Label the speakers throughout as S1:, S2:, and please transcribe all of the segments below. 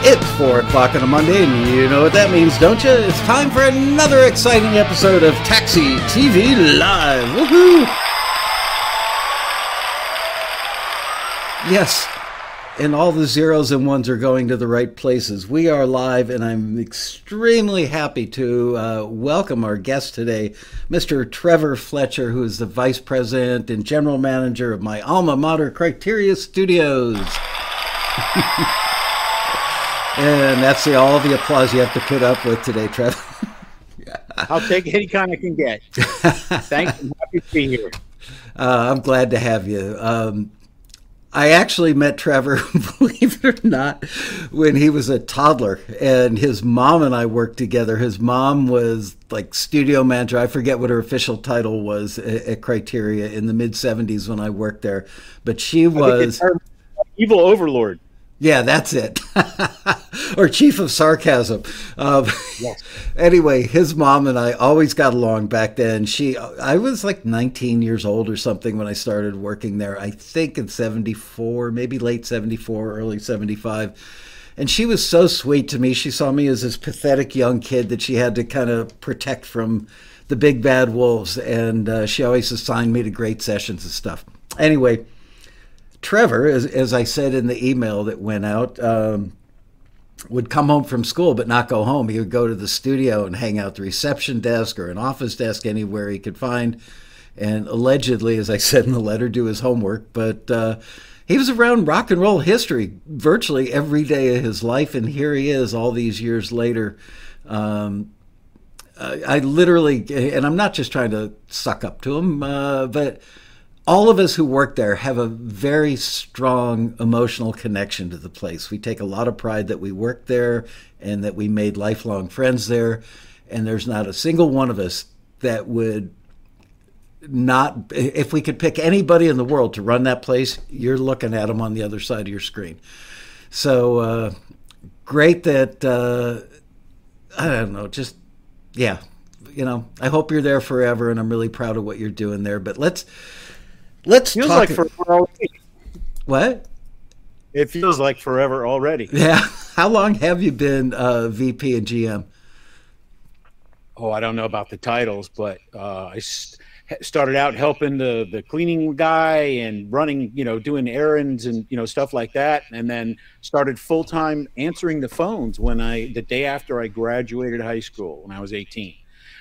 S1: It's 4 o'clock on a Monday, and you know what that means, don't you? It's time for another exciting episode of Taxi TV Live. Woohoo! Yes, and all the zeros and ones are going to the right places. We are live, and I'm extremely happy to uh, welcome our guest today, Mr. Trevor Fletcher, who is the Vice President and General Manager of my alma mater, Criteria Studios. And that's the, all the applause you have to put up with today, Trevor.
S2: I'll take any kind I can get. Thanks. I'm happy to be here.
S1: Uh, I'm glad to have you. Um, I actually met Trevor, believe it or not, when he was a toddler, and his mom and I worked together. His mom was like studio manager. I forget what her official title was at, at Criteria in the mid 70s when I worked there, but she was
S2: evil overlord.
S1: Yeah, that's it. or chief of sarcasm. Um, yes. Anyway, his mom and I always got along back then. She, I was like 19 years old or something when I started working there. I think in 74, maybe late 74, early 75. And she was so sweet to me. She saw me as this pathetic young kid that she had to kind of protect from the big bad wolves. And uh, she always assigned me to great sessions and stuff. Anyway, Trevor, as, as I said in the email that went out, um, would come home from school but not go home. He would go to the studio and hang out the reception desk or an office desk anywhere he could find. And allegedly, as I said in the letter, do his homework. But uh, he was around rock and roll history virtually every day of his life. And here he is all these years later. Um, I literally, and I'm not just trying to suck up to him, uh, but all of us who work there have a very strong emotional connection to the place. We take a lot of pride that we work there and that we made lifelong friends there. And there's not a single one of us that would not, if we could pick anybody in the world to run that place, you're looking at them on the other side of your screen. So uh, great that, uh, I don't know, just, yeah, you know, I hope you're there forever and I'm really proud of what you're doing there. But let's, Let's
S2: feels
S1: talk.
S2: like forever already.
S1: What?
S2: It feels like forever already.
S1: Yeah. How long have you been uh, VP and GM?
S2: Oh, I don't know about the titles, but uh, I started out helping the the cleaning guy and running, you know, doing errands and you know stuff like that, and then started full time answering the phones when I the day after I graduated high school when I was 18.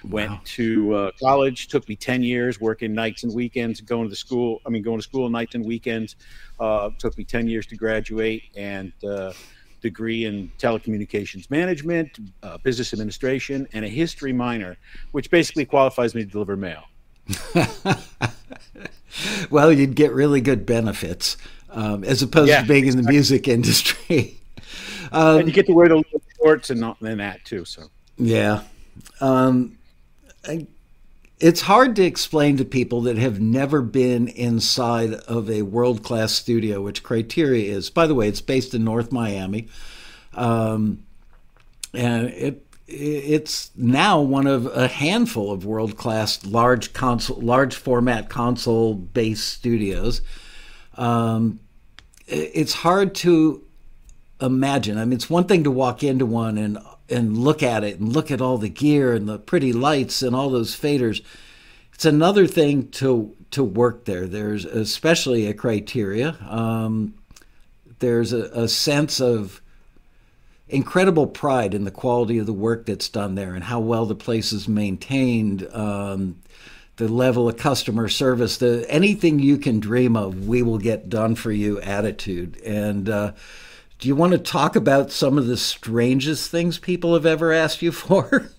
S2: Went wow. to uh, college. Took me ten years working nights and weekends, going to the school. I mean, going to school nights and weekends. Uh, took me ten years to graduate, and uh, degree in telecommunications management, uh, business administration, and a history minor, which basically qualifies me to deliver mail.
S1: well, you'd get really good benefits um, as opposed yeah, to being exactly. in the music industry.
S2: Um, and you get to wear the little shorts and, not, and that too. So
S1: yeah. Um, it's hard to explain to people that have never been inside of a world class studio, which Criteria is. By the way, it's based in North Miami, um, and it it's now one of a handful of world class large console, large format console based studios. Um, it's hard to imagine. I mean, it's one thing to walk into one and and look at it and look at all the gear and the pretty lights and all those faders. It's another thing to to work there. There's especially a criteria. Um, there's a, a sense of incredible pride in the quality of the work that's done there and how well the place is maintained. Um, the level of customer service, the anything you can dream of, we will get done for you attitude. And uh, do you want to talk about some of the strangest things people have ever asked you for?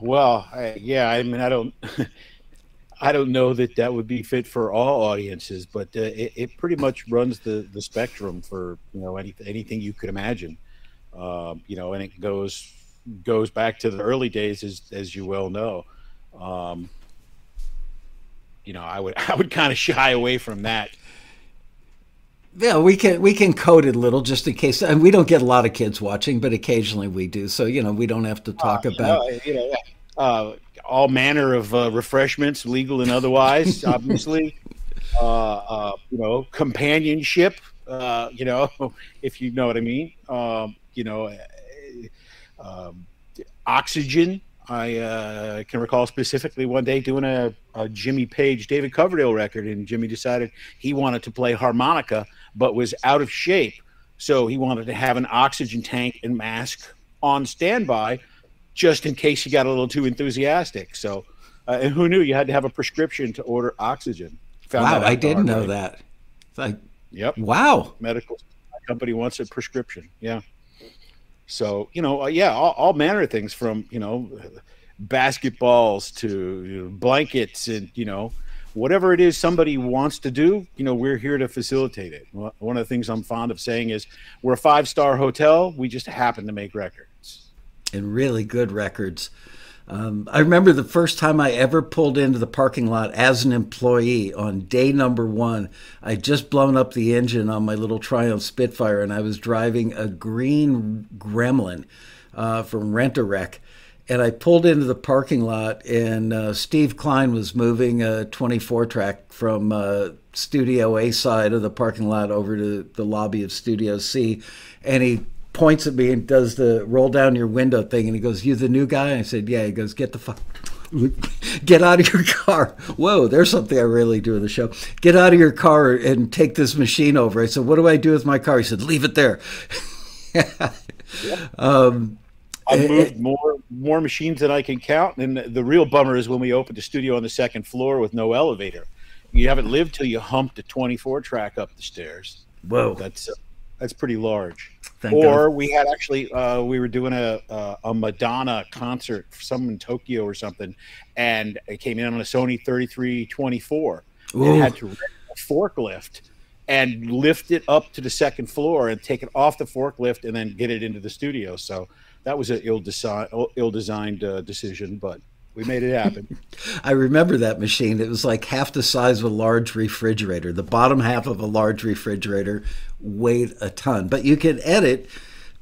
S2: well, I, yeah, I mean, I don't, I don't know that that would be fit for all audiences, but uh, it, it, pretty much runs the the spectrum for you know any, anything you could imagine, um, you know, and it goes goes back to the early days, as as you well know. Um, you know, I would I would kind of shy away from that
S1: yeah, we can we can code it a little just in case. And we don't get a lot of kids watching, but occasionally we do. So you know, we don't have to talk uh, about
S2: you know, you know uh, all manner of uh, refreshments, legal and otherwise. obviously, uh, uh, you know, companionship. uh, you know, if you know what I mean. Um, you know, uh, um, oxygen. I uh, can recall specifically one day doing a, a, Jimmy Page, David Coverdale record, and Jimmy decided he wanted to play harmonica, but was out of shape. So he wanted to have an oxygen tank and mask on standby just in case he got a little too enthusiastic. So, uh, and who knew you had to have a prescription to order oxygen?
S1: Found wow, I didn't know that. It's Like,
S2: yep.
S1: Wow.
S2: Medical company wants a prescription. Yeah. So you know, uh, yeah, all, all, manner of things from you know, basketballs to you know, blankets and you know, whatever it is somebody wants to do. You know, we're here to facilitate it. One of the things I'm fond of saying is, we're a five star hotel. We just happen to make records.
S1: And really good records. Um, I remember the first time I ever pulled into the parking lot as an employee on day number one. I'd just blown up the engine on my little Triumph Spitfire, and I was driving a green Gremlin uh, from Rent a Wreck. And I pulled into the parking lot, and uh, Steve Klein was moving a 24 track from uh, Studio A side of the parking lot over to the lobby of Studio C. And he points at me and does the roll down your window thing, and he goes, "You the new guy?" And I said, "Yeah." He goes, "Get the fuck." Get out of your car. Whoa, there's something I really do in the show. Get out of your car and take this machine over. I said, What do I do with my car? He said, Leave it there.
S2: yeah. um, I've eh, moved more more machines than I can count. And the real bummer is when we opened the studio on the second floor with no elevator. You haven't lived till you humped a 24 track up the stairs.
S1: Whoa,
S2: that's uh, that's pretty large. Thank or God. we had actually uh, we were doing a, a, a Madonna concert, some in Tokyo or something, and it came in on a Sony 3324. And had to rent a forklift and lift it up to the second floor and take it off the forklift and then get it into the studio. So that was an ill designed ill designed uh, decision, but we made it happen.
S1: I remember that machine. It was like half the size of a large refrigerator. The bottom half of a large refrigerator weighed a ton. But you could edit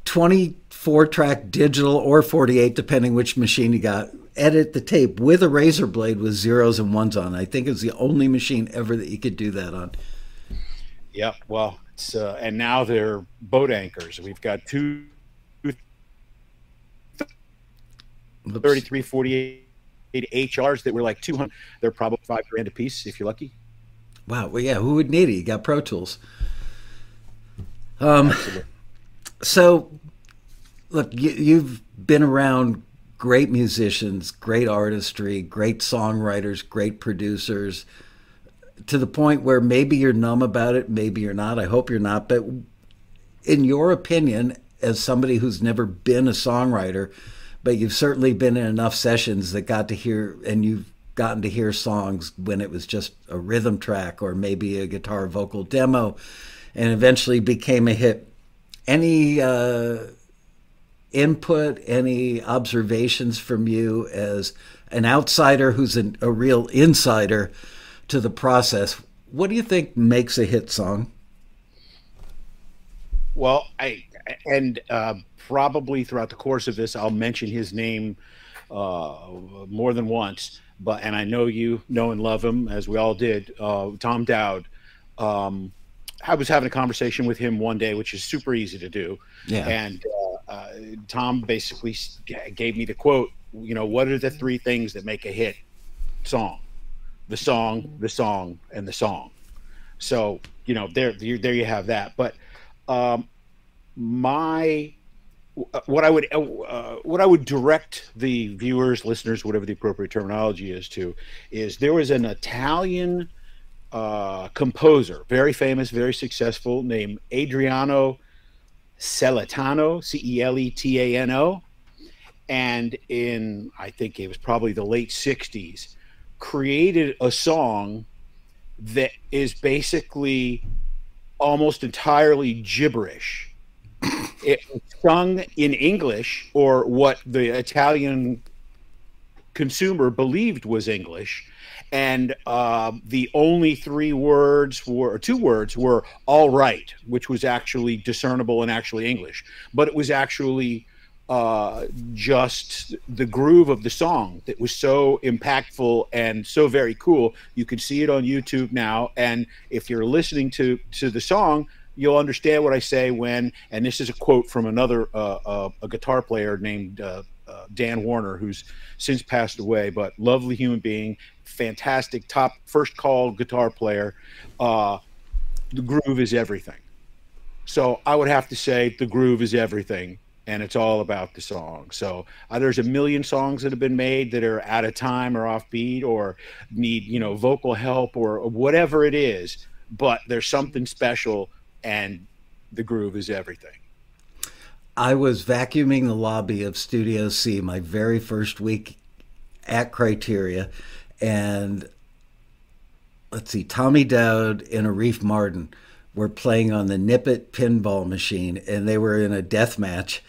S1: 24 track digital or 48, depending which machine you got. Edit the tape with a razor blade with zeros and ones on. I think it was the only machine ever that you could do that on.
S2: Yeah, well, it's uh, and now they're boat anchors. We've got two 33, 48 HRs that were like 200. They're probably five grand a piece if you're lucky.
S1: Wow. Well, yeah. Who would need it? You got Pro Tools. Um, so, look, you, you've been around great musicians, great artistry, great songwriters, great producers, to the point where maybe you're numb about it, maybe you're not. I hope you're not. But in your opinion, as somebody who's never been a songwriter, but you've certainly been in enough sessions that got to hear, and you've gotten to hear songs when it was just a rhythm track or maybe a guitar vocal demo, and eventually became a hit. Any uh, input, any observations from you as an outsider who's an, a real insider to the process? What do you think makes a hit song?
S2: Well, I and uh, probably throughout the course of this, I'll mention his name uh, more than once. But and I know you know and love him as we all did. Uh, Tom Dowd. Um, I was having a conversation with him one day, which is super easy to do. Yeah. And uh, uh, Tom basically gave me the quote. You know, what are the three things that make a hit song? The song, the song, and the song. So you know, there, there you have that. But um, my what I would uh, what I would direct the viewers, listeners, whatever the appropriate terminology is, to is there was an Italian uh, composer, very famous, very successful, named Adriano Celentano, C E L E T A N O, and in I think it was probably the late '60s, created a song that is basically almost entirely gibberish it was sung in English or what the Italian consumer believed was English. And uh, the only three words were, or two words were all right, which was actually discernible and actually English. But it was actually uh, just the groove of the song that was so impactful and so very cool. You can see it on YouTube now. And if you're listening to, to the song, you'll understand what I say when, and this is a quote from another uh, uh, a guitar player named uh, uh, Dan Warner, who's since passed away, but lovely human being, fantastic, top first call guitar player. Uh, the groove is everything. So I would have to say the groove is everything and it's all about the song. So uh, there's a million songs that have been made that are out of time or off beat or need, you know, vocal help or whatever it is, but there's something special and the groove is everything.
S1: I was vacuuming the lobby of Studio C my very first week at Criteria and let's see, Tommy Dowd and Arif Mardin were playing on the Nippet pinball machine and they were in a death match.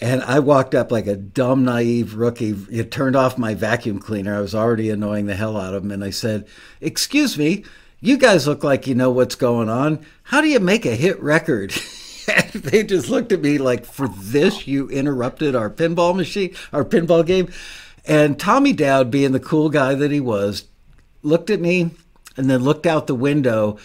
S1: And I walked up like a dumb, naive rookie. It turned off my vacuum cleaner. I was already annoying the hell out of him. And I said, Excuse me, you guys look like you know what's going on. How do you make a hit record? they just looked at me like, For this, you interrupted our pinball machine, our pinball game. And Tommy Dowd, being the cool guy that he was, looked at me and then looked out the window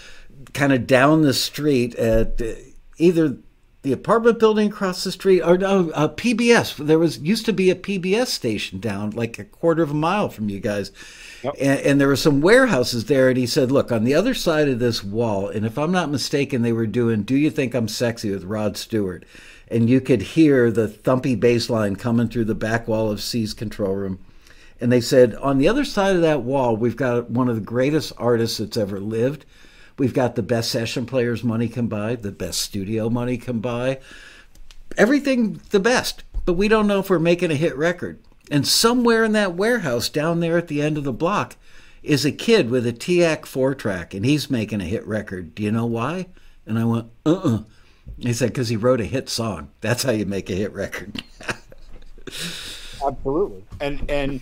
S1: kind of down the street at uh, either the apartment building across the street or no, uh, PBS. There was used to be a PBS station down like a quarter of a mile from you guys. And, and, there were some warehouses there. And he said, Look, on the other side of this wall, and if I'm not mistaken, they were doing Do You Think I'm Sexy with Rod Stewart. And you could hear the thumpy bass line coming through the back wall of C's control room. And they said, On the other side of that wall, we've got one of the greatest artists that's ever lived. We've got the best session players money can buy, the best studio money can buy, everything the best. But we don't know if we're making a hit record. And somewhere in that warehouse down there at the end of the block is a kid with a TEAC four track, and he's making a hit record. Do you know why? And I went, uh uh-uh. uh He said, because he wrote a hit song. That's how you make a hit record.
S2: Absolutely. And, and,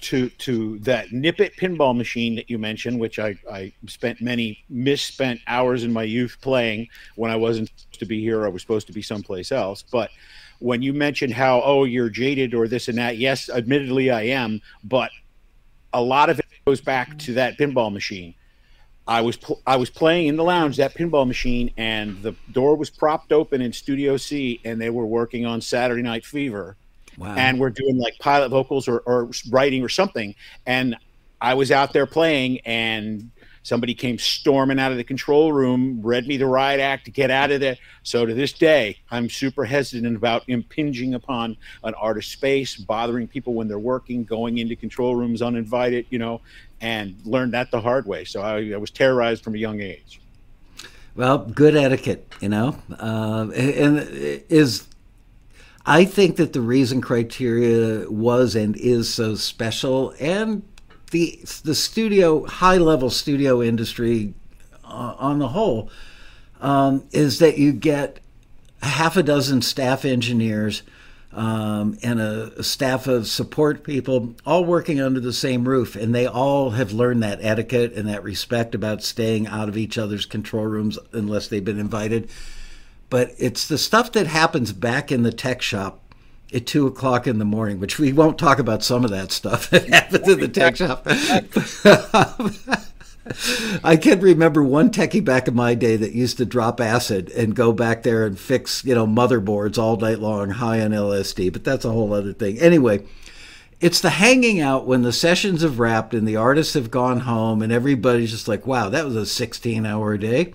S2: to to that Nippet pinball machine that you mentioned, which I, I spent many misspent hours in my youth playing when I wasn't supposed to be here, I was supposed to be someplace else. But when you mentioned how oh you're jaded or this and that, yes, admittedly I am, but a lot of it goes back to that pinball machine. I was pl- I was playing in the lounge that pinball machine, and the door was propped open in Studio C, and they were working on Saturday Night Fever Wow. And we're doing like pilot vocals or, or writing or something. And I was out there playing and somebody came storming out of the control room, read me the riot act to get out of there. So to this day, I'm super hesitant about impinging upon an artist's space, bothering people when they're working, going into control rooms uninvited, you know, and learned that the hard way. So I, I was terrorized from a young age.
S1: Well, good etiquette, you know, uh, and is I think that the reason criteria was and is so special, and the the studio high level studio industry uh, on the whole, um, is that you get half a dozen staff engineers um, and a, a, staff of support people all working under the same roof, and they all have learned that etiquette and that respect about staying out of each other's control rooms unless they've been invited. But it's the stuff that happens back in the tech shop at two o'clock in the morning, which we won't talk about some of that stuff that happens in the tech shop. I can remember one techie back in my day that used to drop acid and go back there and fix, you know, motherboards all night long, high on LSD, but that's a whole other thing. Anyway, it's the hanging out when the sessions have wrapped and the artists have gone home and everybody's just like, wow, that was a 16 hour day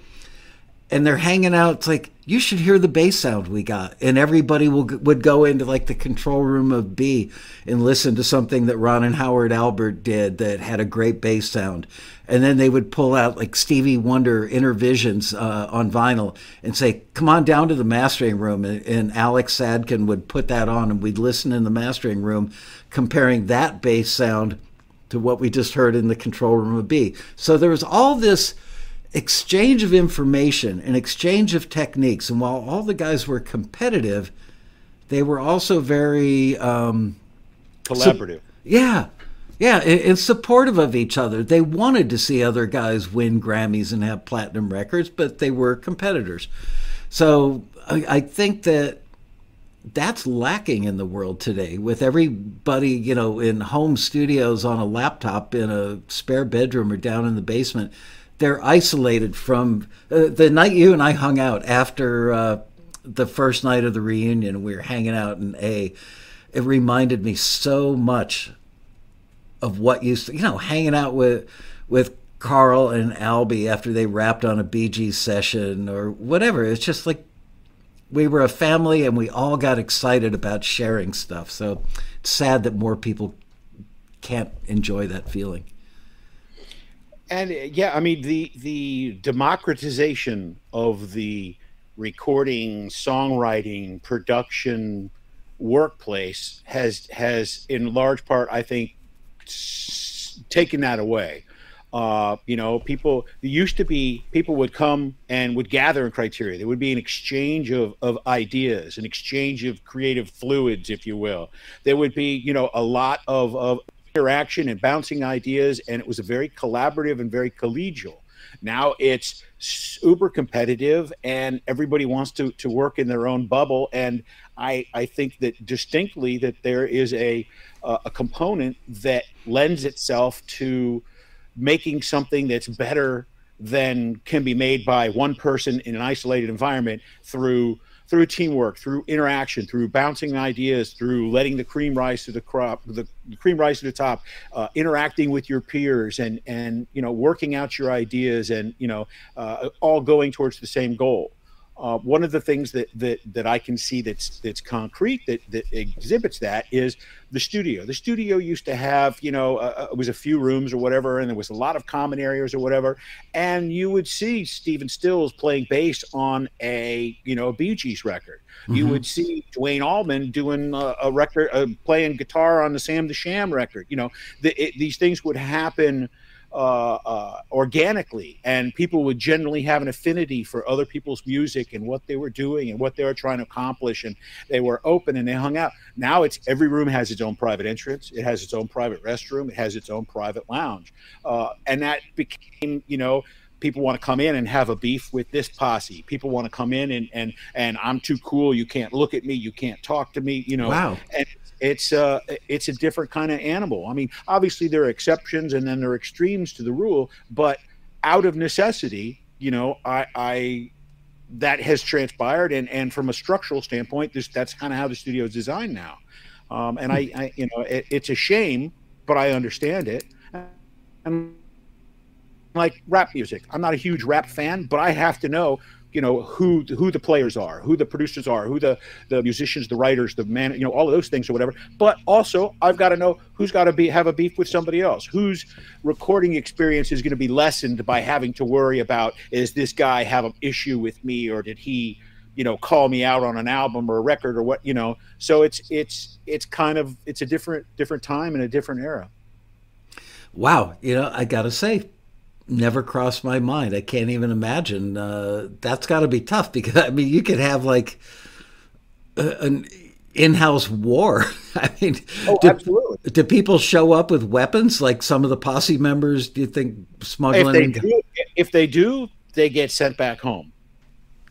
S1: and they're hanging out. It's like you should hear the bass sound we got, and everybody will would go into like the control room of B and listen to something that Ron and Howard Albert did that had a great bass sound, and then they would pull out like Stevie Wonder Innervisions uh, on vinyl and say, "Come on down to the mastering room," and, and Alex Sadkin would put that on, and we'd listen in the mastering room, comparing that bass sound to what we just heard in the control room of B. So there was all this exchange of information and exchange of techniques. And while all the guys were competitive, they were also very um,
S2: collaborative.
S1: Su- yeah. Yeah, and supportive of each other. They wanted to see other guys win Grammys and have platinum records, but they were competitors. So I, I think that that's lacking in the world today with everybody, you know, in home studios on a laptop in a spare bedroom or down in the basement they're isolated from uh, the night you and I hung out after uh, the first night of the reunion. We were hanging out in A. It reminded me so much of what used to, you know, hanging out with with Karl and Albhy after they wrapped on a BG session or whatever. It's just like we were a family and we all got excited about sharing stuff. So it's sad that more people can't enjoy that feeling.
S2: And uh, yeah, I mean the the democratization of the recording, songwriting, production workplace has has in large part, I think, taken that away. Uh, you know, people used to be people would come and would gather in criteria. There would be an exchange of, of ideas, an exchange of creative fluids, if you will. There would be, you know, a lot of, of interaction and bouncing ideas, and it was a very collaborative and very collegial. Now it's super competitive, and everybody wants to to work in their own bubble. And I I think that distinctly that there is a a component that lends itself to making something that's better than can be made by one person in an isolated environment through through teamwork, through interaction, through bouncing ideas, through letting the cream rise to the crop, the, the cream rise to the top, uh, interacting with your peers, and and you know working out your ideas, and you know uh, all going towards the same goal. Uh, one of the things that, that that I can see that's that's concrete that that exhibits that is the studio. The studio used to have, you know, uh, uh, it was a few rooms or whatever, and there was a lot of common areas or whatever, and you would see Stephen Stills playing bass on a, you know, a Bee Gees record. Mm-hmm. You would see Duane Allman doing a, a record, uh, playing guitar on the Sam the Sham record. You know, the, it, these things would happen uh, uh, organically, and people would generally have an affinity for other people's music and what they were doing and what they were trying to accomplish, and they were open and they hung out. Now it's every room has its own private entrance, it has its own private restroom, it has its own private lounge, uh, and that became, you know people want to come in and have a beef with this posse. People want to come in and and and I'm too cool. You can't look at me. You can't talk to me. You know.
S1: Wow.
S2: And it's uh it's a different kind of animal. I mean, obviously there are exceptions and then there are extremes to the rule, but out of necessity, you know, I I that has transpired and and from a structural standpoint, this that's kind of how the studio is designed now. Um, and I, I you know it, it's a shame, but I understand it. And like rap music, I'm not a huge rap fan, but I have to know you know who who the players are, who the producers are, who the the musicians, the writers, the man, you know, all of those things or whatever. But also, I've got to know who's got to be have a beef with somebody else, whose recording experience is going to be lessened by having to worry about is this guy have an issue with me or did he you know call me out on an album or a record or what you know? So it's it's it's kind of it's a different different time and a different era.
S1: Wow. You know i gotta say never crossed my mind. I can't even imagine. Uh, that's got to be tough because I mean, you could have like a, an in-house war. I mean,
S2: oh, do, absolutely.
S1: Do people show up with weapons like some of the posse members? Do you think smuggling?
S2: If they do, if they, do they get sent back home.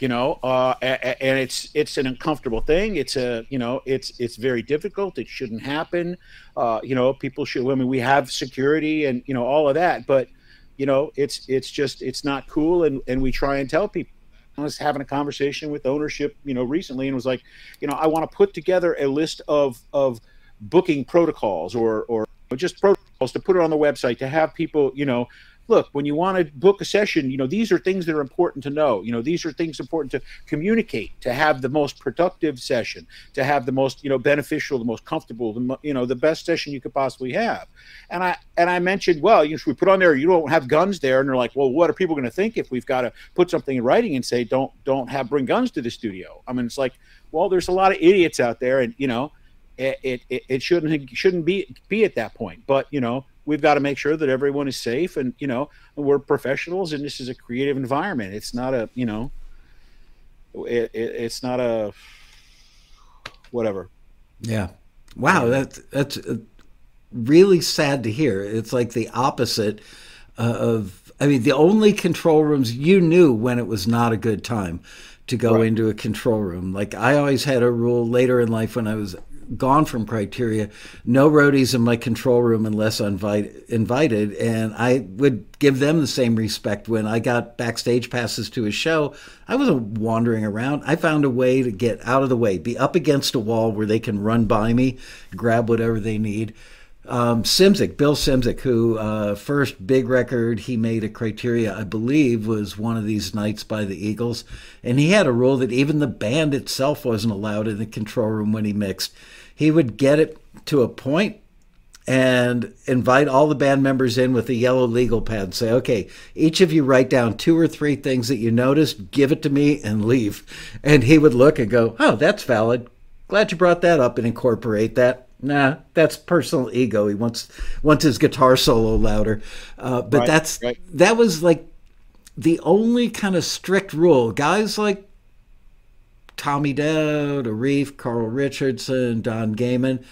S2: You know, uh, and it's it's an uncomfortable thing. It's a you know, it's it's very difficult. It shouldn't happen. Uh, you know, people should. I mean, we have security and you know all of that, but you know, it's it's just it's not cool, and and we try and tell people. I was having a conversation with ownership, you know, recently, and was like, you know, I want to put together a list of of booking protocols or or just protocols to put it on the website to have people, you know, look, when you want to book a session, you know, these are things that are important to know. You know, these are things important to communicate, to have the most productive session, to have the most, you know, beneficial, the most comfortable, the you know, the best session you could possibly have. And I and I mentioned, well, you know, should we put on there you don't have guns there, and they're like, well, what are people going to think if we've got to put something in writing and say don't don't have bring guns to the studio? I mean, it's like, well, there's a lot of idiots out there, and you know. It, it, it shouldn't shouldn't be be at that point, but you know we've got to make sure that everyone is safe and you know we're professionals and this is a creative environment. It's not a you know it, it, it's not a whatever.
S1: Yeah. Wow that that's uh, really sad to hear. It's like the opposite uh, of i mean the only control rooms you knew when it was not a good time to go right. into a control room. Like i always had a rule later in life when i was gone from criteria. No roadies in my control room unless invite, invited and i would give them the same respect. When i got backstage passes to a show i wasn't wandering around. I found a way to get out of the way be up against a wall where they can run by me grab whatever they need um, Szymczyk, Bill Szymczyk, who uh, first big record he made a Criteria, I believe, was one of these nights by the Eagles, and he had a rule that even the band itself wasn't allowed in the control room when he mixed. He would get it to a point and invite all the band members in with a yellow legal pad and say, okay, each of you write down two or three things that you noticed, give it to me, and leave. And he would look and go, oh, that's valid. Glad you brought that up and incorporate that nah, that's personal ego. He wants wants his guitar solo louder. Uh, but right, that's right. that was like the only kind of strict rule. Guys like Tommy Dowd, Arif, Karl Richardson, Don Gehman,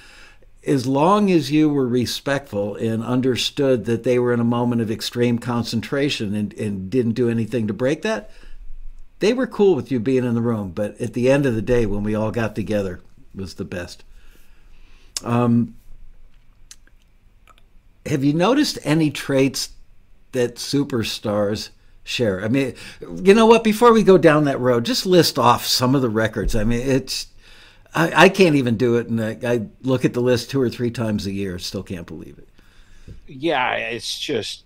S1: as long as you were respectful and understood that they were in a moment of extreme concentration and, and didn't do anything to break that, they were cool with you being in the room. But at the end of the day, when we all got together, was the best. Um, have you noticed any traits that superstars share? I mean, you know what? Before we go down that road, just list off some of the records. I mean, it's I, I can't even do it, and I, I, look at the list two or three times a year. Still can't believe it.
S2: Yeah, it's just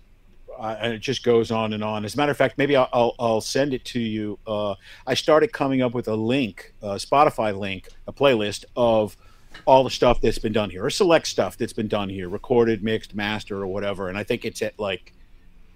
S2: uh, it just goes on and on. As a matter of fact, maybe I'll, I'll, I'll send it to you. Uh, I started coming up with a link, a Spotify link, a playlist of all the stuff that's been done here, or select stuff that's been done here, recorded, mixed, master, or whatever. And I think it's at like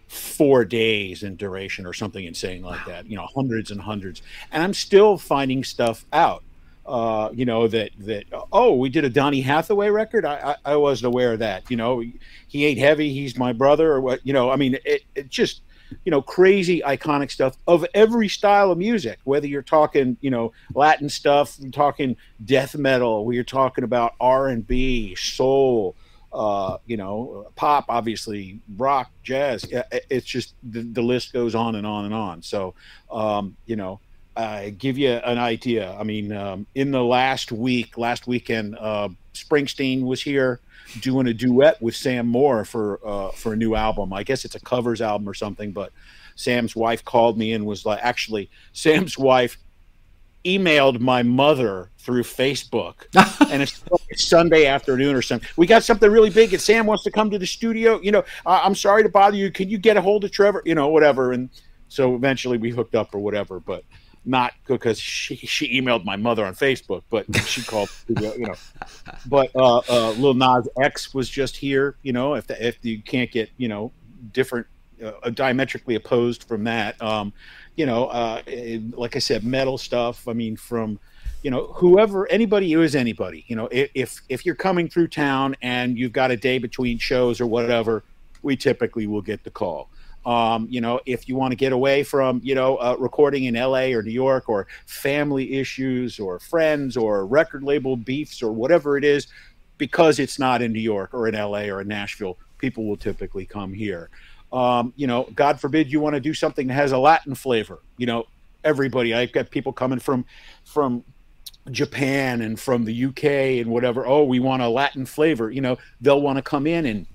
S2: four days in duration or something insane like that. You know, hundreds and hundreds. And I'm still finding stuff out. Uh, you know that that oh we did a Donny Hathaway record. I, I, I wasn't aware of that. You know he ain't heavy. He's my brother or what. You know I mean it, it just you know, crazy iconic stuff of every style of music, whether you're talking, you know, Latin stuff, you're talking death metal, we are talking about R and B, soul, uh, you know, pop, obviously, rock, jazz. It's just the, the list goes on and on and on. So, um, you know, I give you an idea. I mean, um, in the last week, last weekend, uh, Springsteen was here doing a duet with Sam Moore for uh, for a new album. I guess it's a covers album or something. But Sam's wife called me and was like, actually, Sam's wife emailed my mother through Facebook, and it's Sunday afternoon or something. We got something really big, and Sam wants to come to the studio. You know, I'm sorry to bother you. Can you get a hold of Trevor? You know, whatever. And so eventually we hooked up or whatever. But not because she she emailed my mother on Facebook, but she called you know. But uh, uh, Lil Nas X was just here, you know. If the, if you can't get you know different uh, diametrically opposed from that, um, you know, uh, like I said, metal stuff. I mean, from you know whoever anybody who is anybody, you know, if if you're coming through town and you've got a day between shows or whatever, we typically will get the call. Um, you know, if you want to get away from, you know, uh, recording in LA or New York or family issues or friends or record label beefs or whatever it is, because it's not in New York or in LA or in Nashville, people will typically come here. Um, you know, God forbid you want to do something that has a Latin flavor. You know, everybody, I've got people coming from, from Japan and from the UK and whatever. Oh, we want a Latin flavor. You know, they'll want to come in and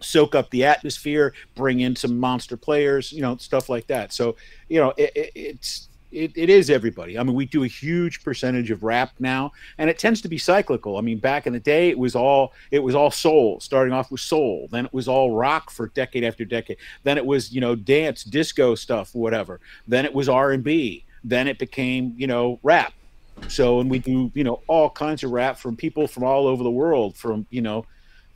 S2: soak up the atmosphere, bring in some monster players, you know, stuff like that. So, you know, it, it, it's it, it is everybody. I mean, we do a huge percentage of rap now, and it tends to be cyclical. I mean, back in the day, it was all it was all soul, starting off with soul. Then it was all rock for decade after decade. Then it was you know dance, disco stuff, whatever. Then it was R and B. Then it became you know rap. So, and we do you know all kinds of rap from people from all over the world, from you know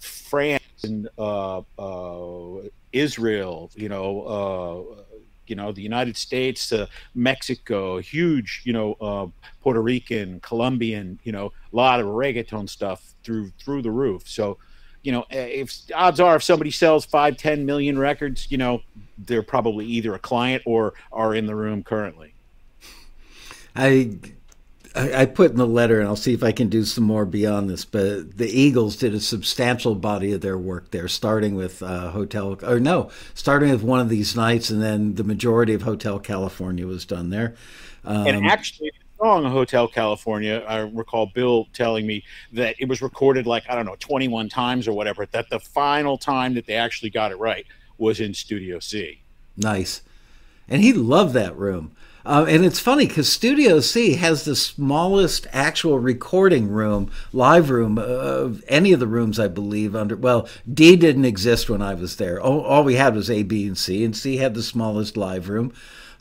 S2: France and uh, uh, Israel, you know, uh, you know, the United States, Mexico, huge, you know, uh, Puerto Rican, Colombian, you know, a lot of reggaeton stuff through through the roof. So, you know, if odds are if somebody sells five, ten million records, you know, they're probably either a client or are in the room currently.
S1: I I, put in the letter, and I'll see if I can do some more beyond this. But the Eagles did a substantial body of their work there, starting with uh, Hotel, or no, starting with one of these nights, and then the majority of Hotel California was done there.
S2: Um, and actually, song Hotel California, I recall Bill telling me that it was recorded like I don't know 21 times or whatever. That the final time that they actually got it right was in Studio C.
S1: Nice, and he loved that room. Uh, and it's funny because Studio C has the smallest actual recording room, live room of any of the rooms, I believe. Under well, D didn't exist when I was there. All, all we had was A, B, and C, and C had the smallest live room.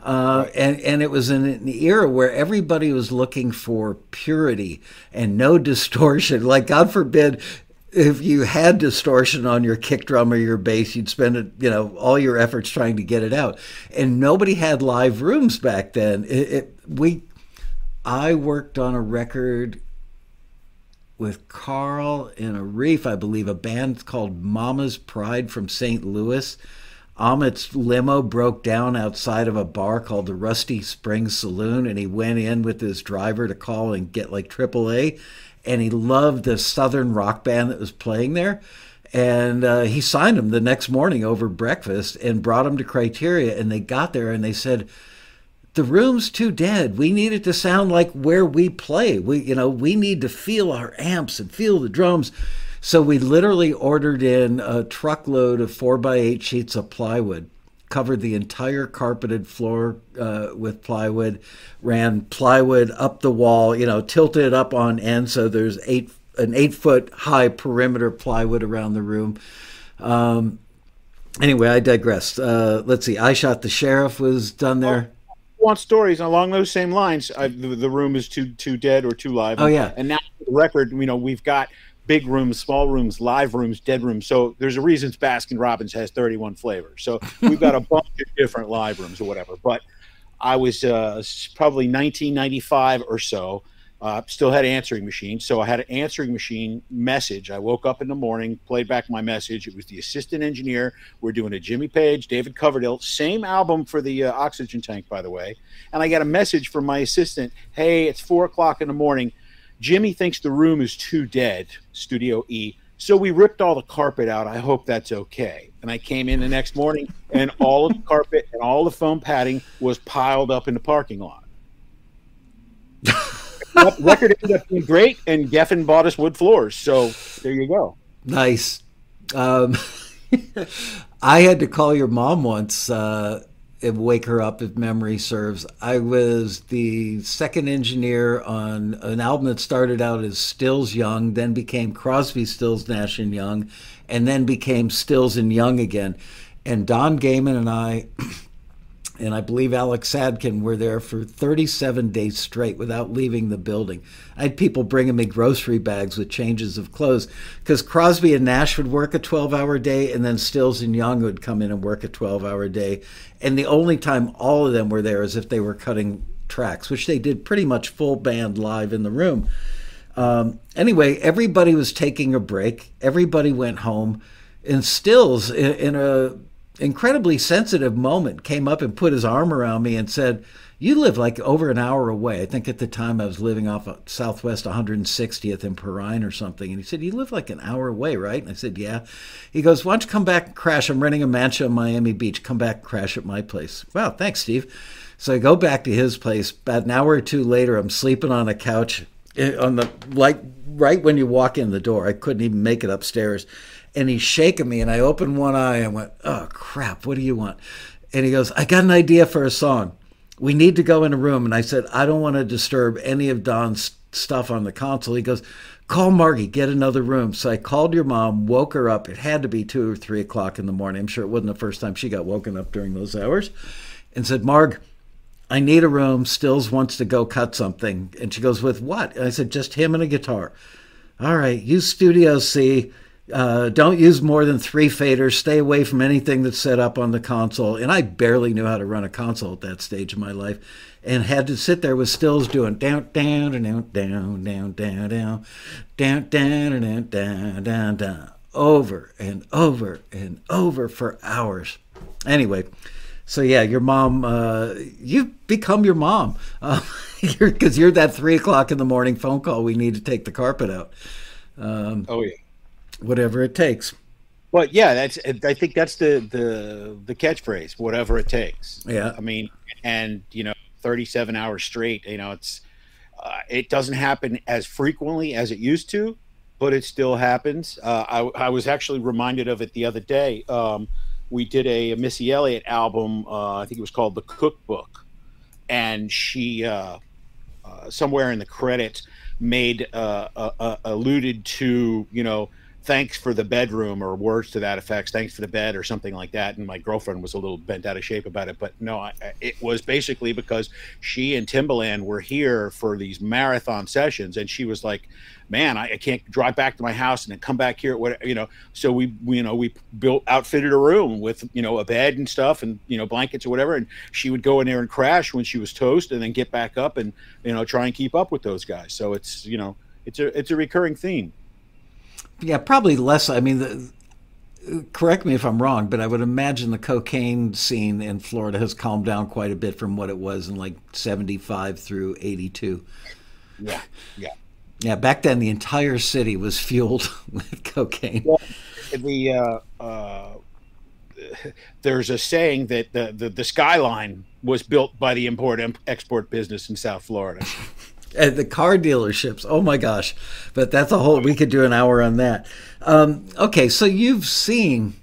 S1: Uh, right. and, and it was in an era where everybody was looking for purity and no distortion. Like, God forbid, if you had distortion on your kick drum or your bass, you'd spend it, you know, all your efforts trying to get it out. And nobody had live rooms back then. It, it, we, I worked on a record with Karl and Arif, I believe, a band called Mama's Pride from St. Louis. Ahmet's limo broke down outside of a bar called the Rusty Springs Saloon, and he went in with his driver to call and get like AAA. And he loved the Southern rock band that was playing there. And uh, he signed him the next morning over breakfast and brought him to Criteria. And they got there and they said, the room's too dead. We need it to sound like where we play. We, you know, we need to feel our amps and feel the drums. So we literally ordered in a truckload of four by eight sheets of plywood, covered the entire carpeted floor uh, with plywood, ran plywood up the wall, you know, tilted it up on end so there's eight an eight foot high perimeter plywood around the room. Um, anyway, I digress. Uh, let's see. I shot the sheriff was done there.
S2: want stories along those same lines? I, the, the, room is too too dead or too live.
S1: Oh yeah.
S2: And now the record, you know, we've got big rooms, small rooms, live rooms, dead rooms. So there's a reason Baskin Robbins has 31 flavors. So we've got a bunch of different live rooms or whatever. But I was uh, probably 1995 or so. Uh, still had an answering machine, so I had an answering machine message. I woke up in the morning, played back my message. It was the assistant engineer. We're doing a Jimmy Page, David Coverdale, same album for the uh, oxygen tank, by the way. And I got a message from my assistant. Hey, it's four o'clock in the morning Jimmy thinks the room is too dead, Studio E. So we ripped all the carpet out. I hope that's okay. And I came in the next morning, and all of the carpet and all the foam padding was piled up in the parking lot. record ended up being great, and Geffen bought us wood floors. So there you go.
S1: Nice. Um, I had to call your mom once. Uh, wake her up if memory serves. I was the second engineer on an album that started out as Stills Young, then became Crosby, Stills, Nash and Young, and then became Stills and Young again. And Don Gehman and I and I believe Alex Sadkin were there for 37 days straight without leaving the building. I had people bringing me grocery bags with changes of clothes because Crosby and Nash would work a 12 hour day, and then Stills and Young would come in and work a 12 hour day. And the only time all of them were there is if they were cutting tracks, which they did pretty much full band live in the room. Um, anyway, everybody was taking a break, everybody went home. And Stills, in, in a incredibly sensitive moment came up and put his arm around me and said, You live like over an hour away. I think at the time I was living off of Southwest 160th in Perrine or something. And he said, You live like an hour away, right? And I said, Yeah. He goes, Why don't you come back and crash? I'm renting a mansion on Miami Beach. Come back and crash at my place. Wow, thanks, Steve. So I go back to his place. About an hour or two later, I'm sleeping on a couch eh, on the like right when you walk in the door. I couldn't even make it upstairs and he's shaking me and I opened one eye and went, "Oh crap, what do you want?" And he goes, "I got an idea for a song. We need to go in a room." And I said, "I don't want to disturb any of Don's stuff on the console." He goes, "Call Margie, get another room." So I called your mom, woke her up. It had to be two or three o'clock in the morning. I'm sure it wasn't the first time she got woken up during those hours, and said, "Marg." I need a room. Stills wants to go cut something. And she goes, With what? And I said, Just him and a guitar. All right, use Studio C uh, don't use more than three faders. Stay away from anything that's set up on the console. And I barely knew how to run a console at that stage of my life, and had to sit there with stills doing down, down, down, down, down, down, down, down, down, down, down, down, down, over and over and over for hours. Anyway, so yeah, your mom, uh, you've become your mom because uh, you're, you're that three o'clock in the morning phone call. We need to take the carpet out.
S2: Um, oh yeah
S1: whatever it takes.
S2: Well, yeah, that's. I think that's the the the catchphrase. Whatever it takes.
S1: Yeah.
S2: I mean, and you know, thirty-seven hours straight. You know, it's Uh, it doesn't happen as frequently as it used to, but it still happens. Uh, I, I, was actually reminded of it the other day. Um, we did a, a, Missy Elliott album. Uh, I think it was called The Cookbook, and she uh, uh, somewhere in the credits made uh, alluded to you know thanks for the bedroom or words to that effect thanks for the bed or something like that. And my girlfriend was a little bent out of shape about it but no I, it was basically because she and timbaland were here for these marathon sessions. And she was like man I, I, can't drive back to my house and then come back here what you know. So we, we you know we built outfitted a room with you know a bed and stuff and you know blankets or whatever. And she would go in there and crash when she was toast and then get back up and you know try and keep up with those guys. So it's you know it's a it's a recurring theme
S1: yeah, probably less. I mean, the, correct me if I'm wrong, but I would imagine the cocaine scene in Florida has calmed down quite a bit from what it was in like 75 through 82.
S2: Yeah, yeah.
S1: Yeah, back then the entire city was fueled with cocaine.
S2: Well, the uh, uh, there's a saying that the, the, the skyline was built by the import export business in South Florida.
S1: at the car dealerships. Oh my gosh! But that's a whole. We could do an hour on that. Um, okay, so you've seen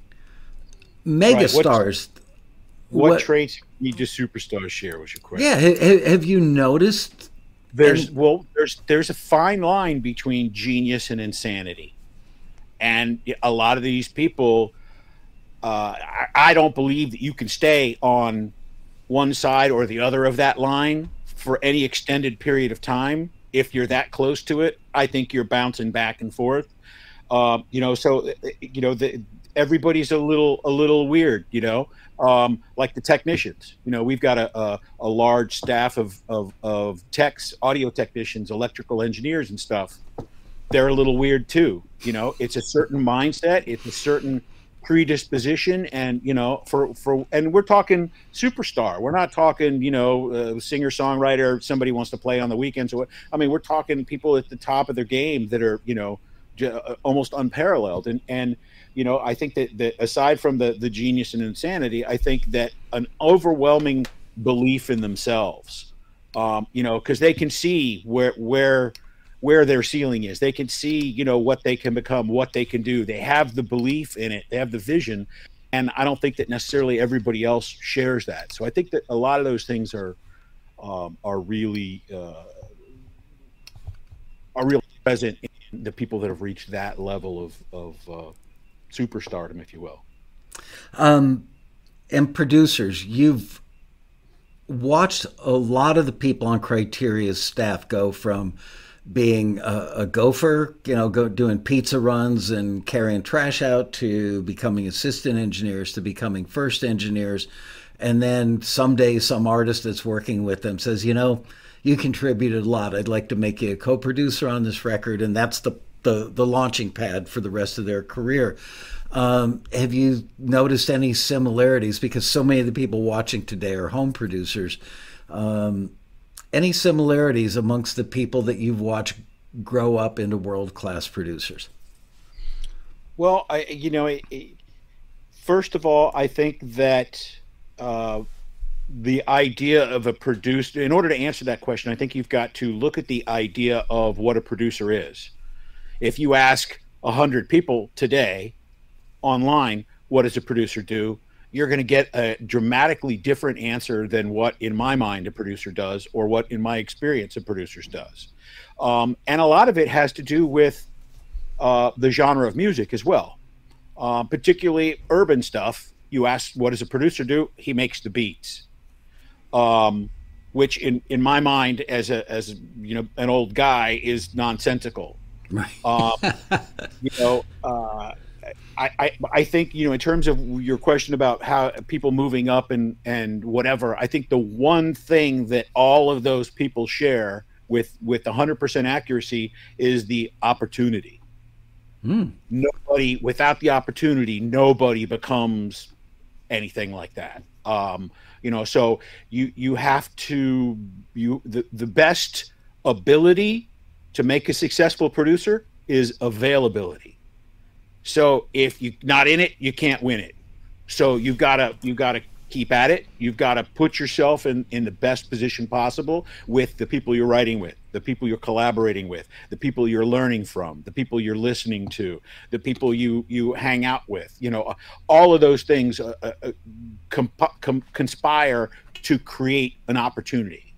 S1: mega stars.
S2: What, what, traits need do superstars share? Was your question?
S1: Yeah. Have, have you noticed?
S2: There's and, well, there's there's a fine line between genius and insanity, and a lot of these people. Uh, I, I don't believe that you can stay on one side or the other of that line for any extended period of time if you're that close to it i think you're bouncing back and forth. Um, you know so you know the, everybody's a little a little weird you know? Um, like the technicians you know we've got a, a, a large staff of, of, of techs audio technicians electrical engineers and stuff. They're a little weird too you know? It's a certain mindset it's a certain predisposition and you know for for and we're talking superstar. We're not talking you know uh, singer songwriter somebody wants to play on the weekends or what. I mean we're talking people at the top of their game that are you know uh, almost unparalleled. And and you know i think that, that aside from the the genius and insanity i think that an overwhelming belief in themselves um you know because they can see where where where their ceiling is. They can see, you know, what they can become, what they can do. They have the belief in it. They have the vision. And I don't think that necessarily everybody else shares that. So I think that a lot of those things are um, are really uh, are really present in the people that have reached that level of of uh, superstardom, if you will.
S1: Um, and producers, you've watched a lot of the people on Criteria's staff go from being a, a, gopher, you know, go, doing pizza runs and carrying trash out to becoming assistant engineers to becoming first engineers. And then someday some artist that's working with them says, you know, you contributed a lot. I'd like to make you a co-producer on this record. And that's the, the, the launching pad for the rest of their career. Um, have you noticed any similarities? Because so many of the people watching today are home producers. Um, any similarities amongst the people that you've watched grow up into world class producers?
S2: Well, I, you know, it, it, first of all, I think that uh, the idea of a producer, in order to answer that question, I think you've got to look at the idea of what a producer is. If you ask 100 people today online, what does a producer do? You're going to get a dramatically different answer than what, in my mind, a producer does, or what, in my experience, a producer does. Um, and a lot of it has to do with uh, the genre of music as well, uh, particularly urban stuff. You ask, what does a producer do? He makes the beats. Um, which in, in my mind as a as you know an old guy is nonsensical
S1: right um,
S2: you know uh, I, I, I think you know in terms of your question about how people moving up and and whatever I think the one thing that all of those people share with with 100% accuracy is the opportunity. Mm. nobody without the opportunity nobody becomes anything like that. Um, you know so you you have to you the, the best ability to make a successful producer is availability so if you're not in it, you can't win it. So you've got to you've got to keep at it. You've got to put yourself in, in the best position possible with the people you're writing with, the people you're collaborating with, the people you're learning from, the people you're listening to, the people you you hang out with. You know, all of those things uh, uh, comp- com- conspire to create an opportunity.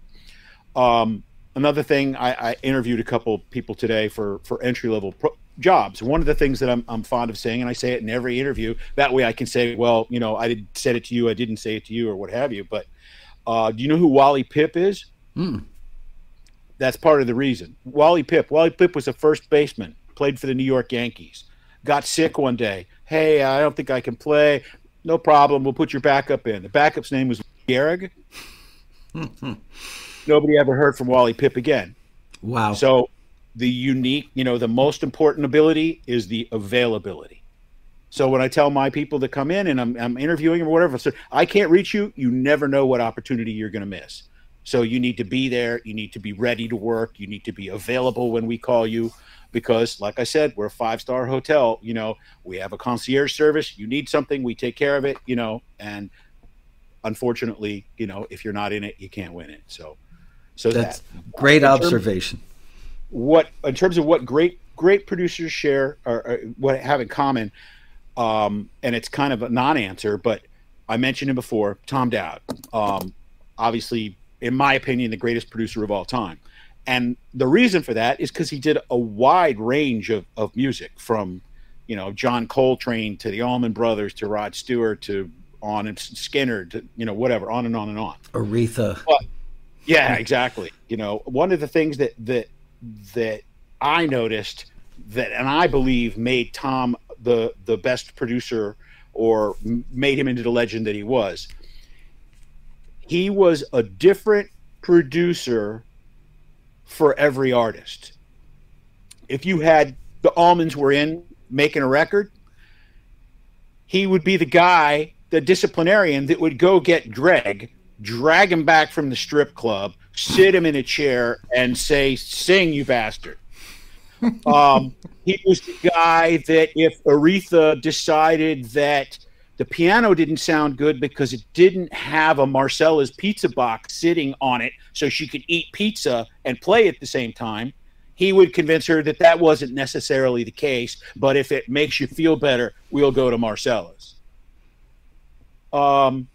S2: Um, another thing, I, I, interviewed a couple people today for for entry level pro- jobs. One of the things that I'm, I'm fond of saying, and I say it in every interview, that way I can say, well, you know, I didn't said it to you, I didn't say it to you, or what have you. But uh, do you know who Wally Pipp is?
S1: Mm.
S2: That's part of the reason. Wally Pipp. Wally Pipp was a first baseman, played for the New York Yankees. Got sick one day. Hey, I don't think I can play. No problem. We'll put your backup in. The backup's name was Gehrig. Nobody ever heard from Wally Pipp again.
S1: Wow.
S2: So the unique, you know, the most important ability is the availability. So when I tell my people to come in and I'm, I'm interviewing or whatever, so I can't reach you, you never know what opportunity you're going to miss. So you need to be there. You need to be ready to work. You need to be available when we call you because, like I said, we're a five star hotel. You know, we have a concierge service. You need something, we take care of it, you know, and unfortunately, you know, if you're not in it, you can't win it. So, so
S1: that's that. great observation
S2: what in terms of what great great producers share or, or what have in common um, and it's kind of a non-answer but i mentioned him before tom dowd. Um, obviously in my opinion the greatest producer of all time. And the reason for that is because he did a wide range of, of music from you know john coltrane to the allman brothers to rod stewart to Lynyrd Skynyrd to you know whatever on and on and on.
S1: Aretha.
S2: But, yeah exactly. You know one of the things that that that I noticed that, and I believe made Tom the the best producer or made him into the legend that he was. He was a different producer for every artist. If you had the Allmans were in making a record, he would be the guy, the disciplinarian that would go get Gregg, drag him back from the strip club, sit him in a chair and say, "Sing, you bastard." um, he was the guy that if Aretha decided that the piano didn't sound good because it didn't have a Marcella's pizza box sitting on it, so she could eat pizza and play at the same time. He would convince her that that wasn't necessarily the case, but if it makes you feel better, we'll go to Marcella's. Um,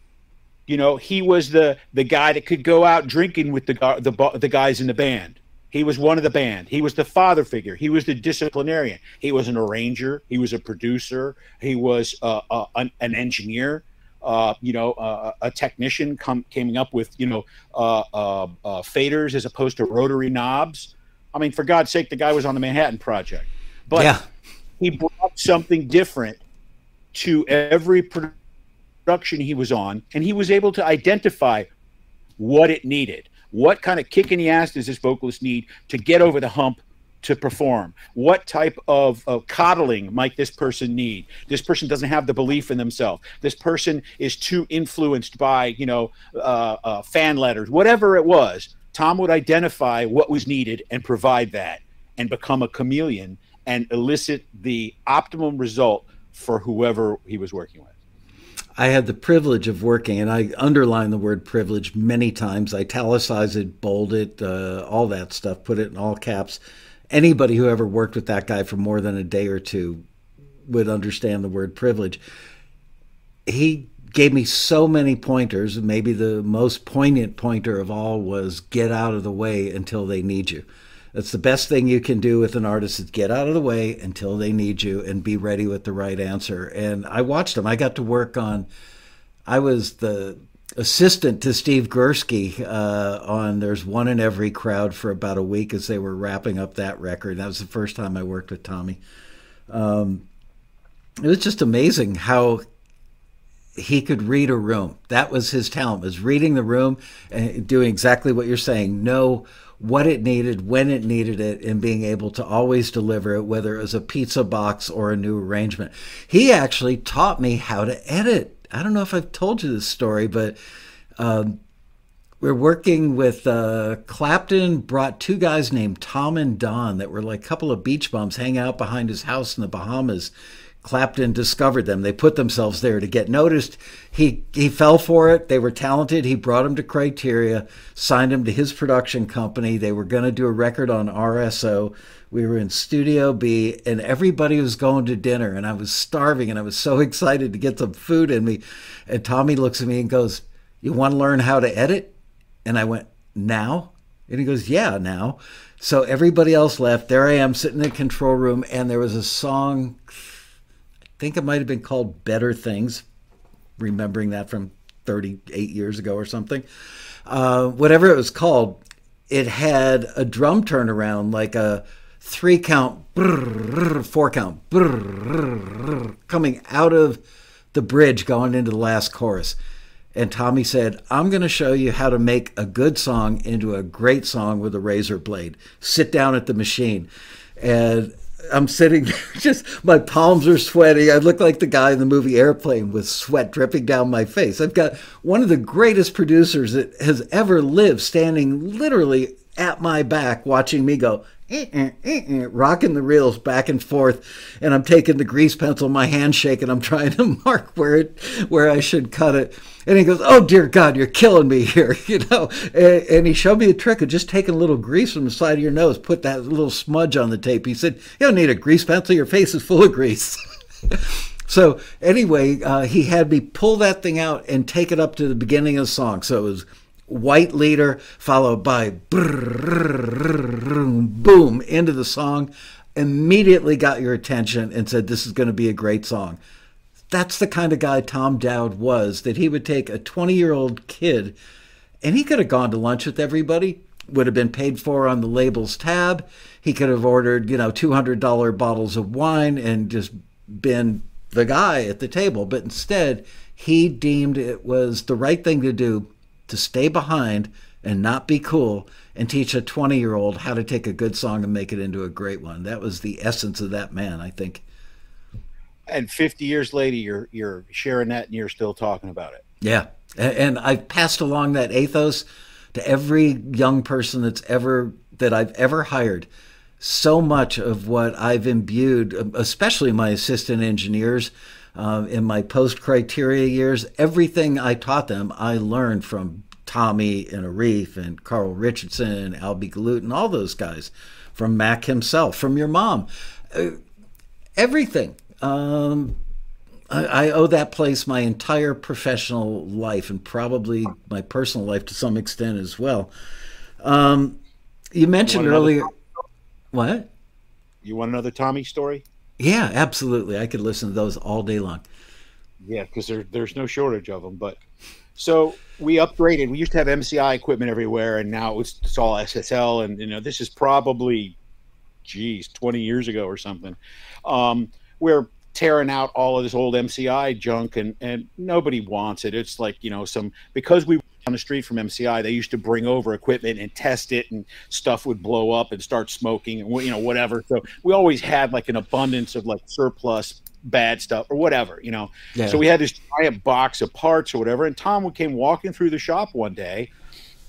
S2: you know, he was the the guy that could go out drinking with the the the guys in the band. He was one of the band. He was the father figure. He was the disciplinarian. He was an arranger. He was a producer. He was uh, uh, an, an, engineer. Uh, you know, uh, a technician come, coming up with you know uh, uh, faders as opposed to rotary knobs. I mean, for God's sake, the guy was on the Manhattan Project, but yeah. he brought something different to every production production he was on, and he was able to identify what it needed. What kind of kick in the ass does this vocalist need to get over the hump to perform? What type of, of coddling might this person need? This person doesn't have the belief in themselves. This person is too influenced by, you know, uh, uh, fan letters, whatever it was. Tom would identify what was needed and provide that and become a chameleon and elicit the optimum result for whoever he was working with.
S1: I had the privilege of working, and I underline the word privilege many times, italicize it, bold it, uh, all that stuff, put it in all caps. Anybody who ever worked with that guy for more than a day or two would understand the word privilege. He gave me so many pointers. Maybe the most poignant pointer of all was get out of the way until they need you. That's the best thing you can do with an artist is get out of the way until they need you and be ready with the right answer. And I watched them. I got to work on. I was the assistant to Steve Gursky uh, on There's One in Every Crowd for about a week as they were wrapping up that record. That was the first time I worked with Tommy. Um, it was just amazing how he could read a room. That was his talent, was reading the room and doing exactly what you're saying. No what it needed, when it needed it, and being able to always deliver it, whether it was a pizza box or a new arrangement. He actually taught me how to edit. I don't know if I've told you this story, but um, we're working with uh, Clapton, brought two guys named Tom and Don that were like a couple of beach bums hanging out behind his house in the Bahamas Clapton discovered them. They put themselves there to get noticed. He he fell for it. They were talented. He brought them to Criteria, signed them to his production company. They were going to do a record on RSO. We were in Studio B, and everybody was going to dinner, and I was starving, and I was so excited to get some food in me. And Tommy looks at me and goes, "You want to learn how to edit?" And I went, "Now?" And he goes, "Yeah, now." So everybody else left. There I am sitting in the control room, and there was a song think it might have been called Better Things, remembering that from 38 years ago or something. Uh, whatever it was called, it had a drum turnaround like a three count, brrr, four count, brrr, coming out of the bridge going into the last chorus. And Tommy said, I'm going to show you how to make a good song into a great song with a razor blade. Sit down at the machine. And I'm sitting there, just my palms are sweaty. I look like the guy in the movie Airplane with sweat dripping down my face. I've got one of the greatest producers that has ever lived standing literally at my back watching me go, Eh, eh, eh, rocking the reels back and forth, and I'm taking the grease pencil, my hand shaking. And I'm trying to mark where it where I should cut it. And he goes, "Oh dear God, you're killing me here," you know. And, and, he showed me a trick of just taking a little grease from the side of your nose, put that little smudge on the tape. He said, "You don't need a grease pencil. Your face is full of grease." so anyway, uh, he had me pull that thing out and take it up to the beginning of the song. So it was white leader followed by boom into the song. Immediately got your attention and said, "This is going to be a great song." that's the kind of guy Tom Dowd was, that he would take a 20 year old kid and he could have gone to lunch with everybody, would have been paid for on the label's tab. He could have ordered, you know, $200 bottles of wine and just been the guy at the table. But instead, he deemed it was the right thing to do to stay behind and not be cool and teach a 20 year old how to take a good song and make it into a great one. That was the essence of that man, I think.
S2: And 50 years later you're you're sharing that and you're still talking about it.
S1: Yeah. And i've passed along that ethos to every young person that's ever that i've ever hired. So much of what i've imbued especially my assistant engineers uh, in my post criteria years everything i taught them i learned from tommy and arif and Karl Richardson and Albhy Galuten all those guys from Mack himself from your mom uh, everything um, I, I, owe that place my entire professional life and probably my personal life to some extent as well. Um, you mentioned you earlier. What?
S2: You want another Tommy story?
S1: Yeah, absolutely. I could listen to those all day long.
S2: Yeah, because there, there's no shortage of them. But so we upgraded. We used to have MCI equipment everywhere, and now it's, it's all SSL. And you know, this is probably, geez, 20 years ago or something. Um, we're tearing out all of this old MCI junk and and nobody wants it. It's like, you know, some because we on the street from MCI, they used to bring over equipment and test it and stuff would blow up and start smoking and you know whatever. So we always had like an abundance of like surplus bad stuff or whatever, you know. Yeah. So we had this giant box of parts or whatever and Tom came walking through the shop one day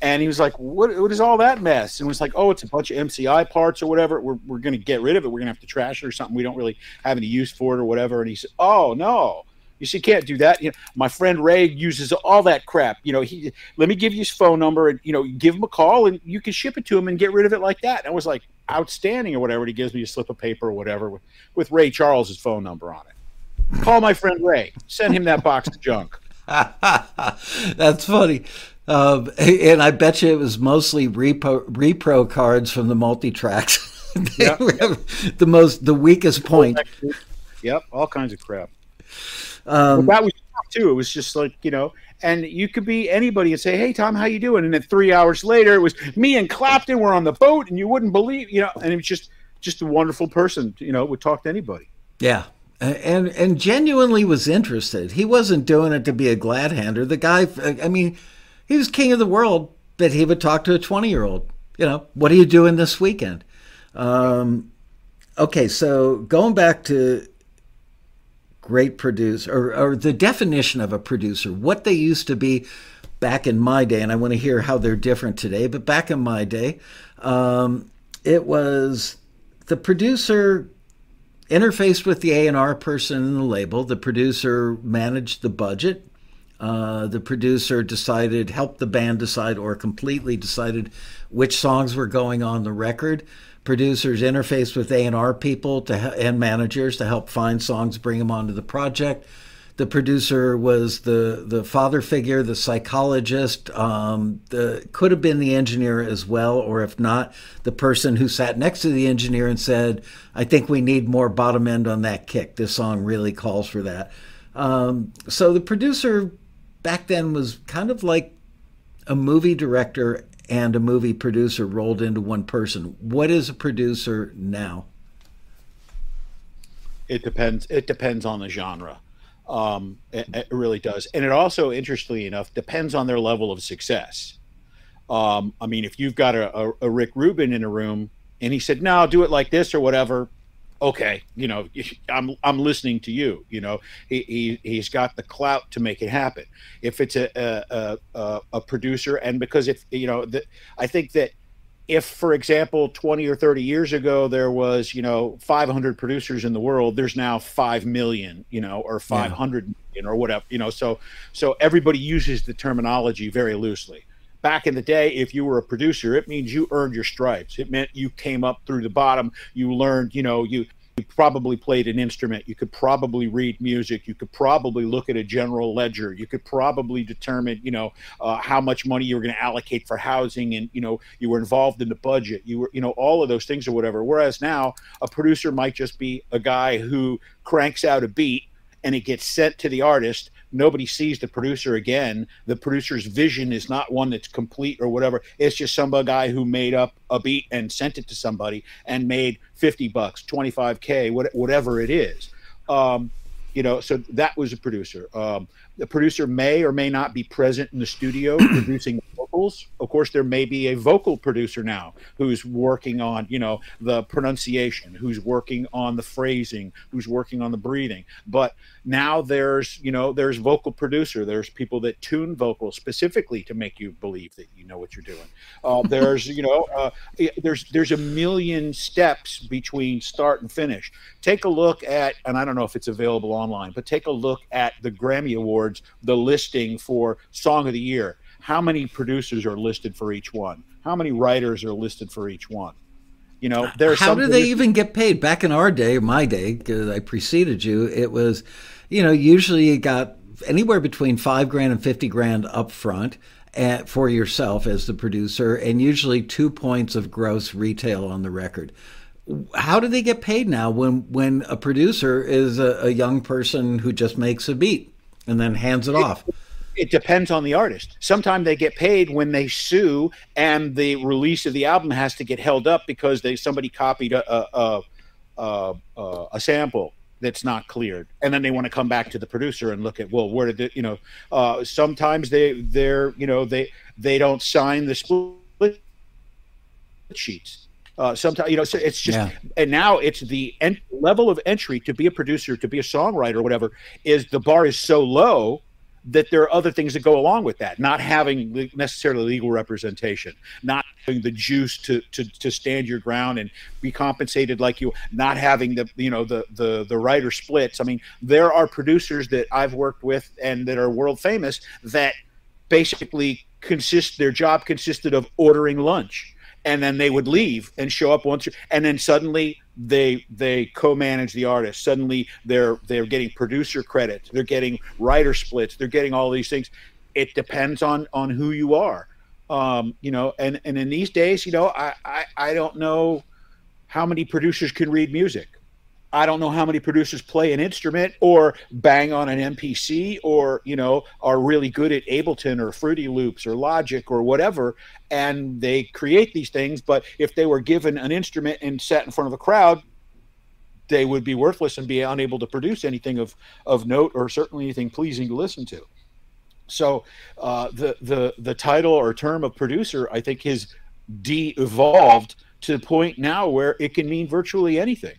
S2: and he was like, what, what is all that mess? And was like, oh, it's a bunch of MCI parts or whatever. We're, we're going to get rid of it. We're going to have to trash it or something. We don't really have any use for it or whatever. And he said, oh, no. You see, can't do that. You know, my friend Ray uses all that crap. You know, he let me give you his phone number and you know, give him a call and you can ship it to him and get rid of it like that. And I was like, outstanding or whatever. And he gives me a slip of paper or whatever with, with Ray Charles's phone number on it. Call my friend Ray. Send him that box of junk.
S1: That's funny. Uh, and I bet you it was mostly repo, repro cards from the multi tracks. yep. the most, the weakest point.
S2: Yep, all kinds of crap. Um, that was tough too. It was just like you know, and you could be anybody and say, "Hey, Tom, how you doing?" And then three hours later, it was me and Clapton were on the boat, and you wouldn't believe, you know, and it was just just a wonderful person, you know, would talk to anybody.
S1: Yeah, and and genuinely was interested. He wasn't doing it to be a glad hander. The guy, I mean he was king of the world, but he would talk to a 20 year old. You know, what are you doing this weekend? Um, okay, so going back to great producer or, or the definition of a producer, what they used to be back in my day, and I want to hear how they're different today, but back in my day, um, it was the producer interfaced with the A&R person in the label. The producer managed the budget. Uh, the producer decided, helped the band decide, or completely decided which songs were going on the record. Producers interfaced with A&R people to, and managers to help find songs, bring them onto the project the producer was the the father figure, the psychologist, um, the could have been the engineer as well, or if not, the person who sat next to the engineer and said, "I think we need more bottom end on that kick. This song really calls for that." Um, so the producer back then was kind of like a movie director and a movie producer rolled into one person. What is a producer now?
S2: It depends. It depends on the genre. Um, it, it, really does, and it also, interestingly enough, depends on their level of success. Um, I mean, if you've got a, a, a, Rick Rubin in a room and he said, "No, do it like this or whatever," okay, you know, I'm I'm listening to you. You know, he, he he's got the clout to make it happen. If it's a a, a, a producer, and because if you know, the, I think that if for example 20 or 30 years ago there was you know 500 producers in the world there's now 5 million you know or 500 yeah. million or whatever you know so so everybody uses the terminology very loosely back in the day if you were a producer it means you earned your stripes. It meant you came up through the bottom. You learned you know you you probably played an instrument. You could probably read music. You could probably look at a general ledger. You could probably determine you know uh, how much money you were going to allocate for housing and you know you were involved in the budget. You were you know all of those things or whatever. Whereas now a producer might just be a guy who cranks out a beat and it gets sent to the artist nobody sees the producer again. The producer's vision is not one that's complete or whatever. It's just some guy who made up a beat and sent it to somebody and made 50 bucks, 25K, whatever it is. Um, you know, so that was a producer. Um, the producer may or may not be present in the studio producing vocals. Of course, there may be a vocal producer now who's working on, you know, the pronunciation, who's working on the phrasing, who's working on the breathing. But now there's, you know, there's vocal producer. There's people that tune vocals specifically to make you believe that you know what you're doing. Uh, there's, you know, uh, there's there's a million steps between start and finish. Take a look at, and I don't know if it's available online, but take a look at the Grammy Awards, the listing for Song of the Year how many producers are listed for each one? How many writers are listed for each one? You know,
S1: there's how do they even get paid? Back in our day, my day, because I preceded you, it was, you know, usually you got anywhere between five grand and fifty grand up front at, eh, for yourself as the producer, and usually two points of gross retail on the record. How do they get paid now when when a producer is a, a young person who just makes a beat and then hands it, it off?
S2: It depends on the artist. Sometimes they get paid when they sue, and the release of the album has to get held up because they somebody copied a a, a, a, a sample that's not cleared, and then they want to come back to the producer and look at well, where did it? You know, uh, sometimes they they're you know they they don't sign the split sheets. Uh, sometimes you know so it's just yeah. and now it's the en- level of entry to be a producer to be a songwriter or whatever is the bar is so low that there are other things that go along with that. Not having necessarily legal representation. Not having the juice to, to to stand your ground and be compensated like you not having the you know the the the writer splits. I mean there are producers that i've worked with and that are world famous that basically consist their job consisted of ordering lunch and then they would leave and show up once and then suddenly they they co-manage the artist suddenly they're they're getting producer credits they're getting writer splits. They're getting all these things. It depends on on who you are. Um you know and and in these days you know i i, I don't know how many producers can read music I don't know how many producers play an instrument or bang on an MPC or, you know, are really good at Ableton or Fruity Loops or Logic or whatever. And they create these things. But if they were given an instrument and sat in front of a crowd, they would be worthless and be unable to produce anything of, of note or certainly anything pleasing to listen to. So uh, the, the, the title or term of producer, I think, has de evolved to the point now where it can mean virtually anything.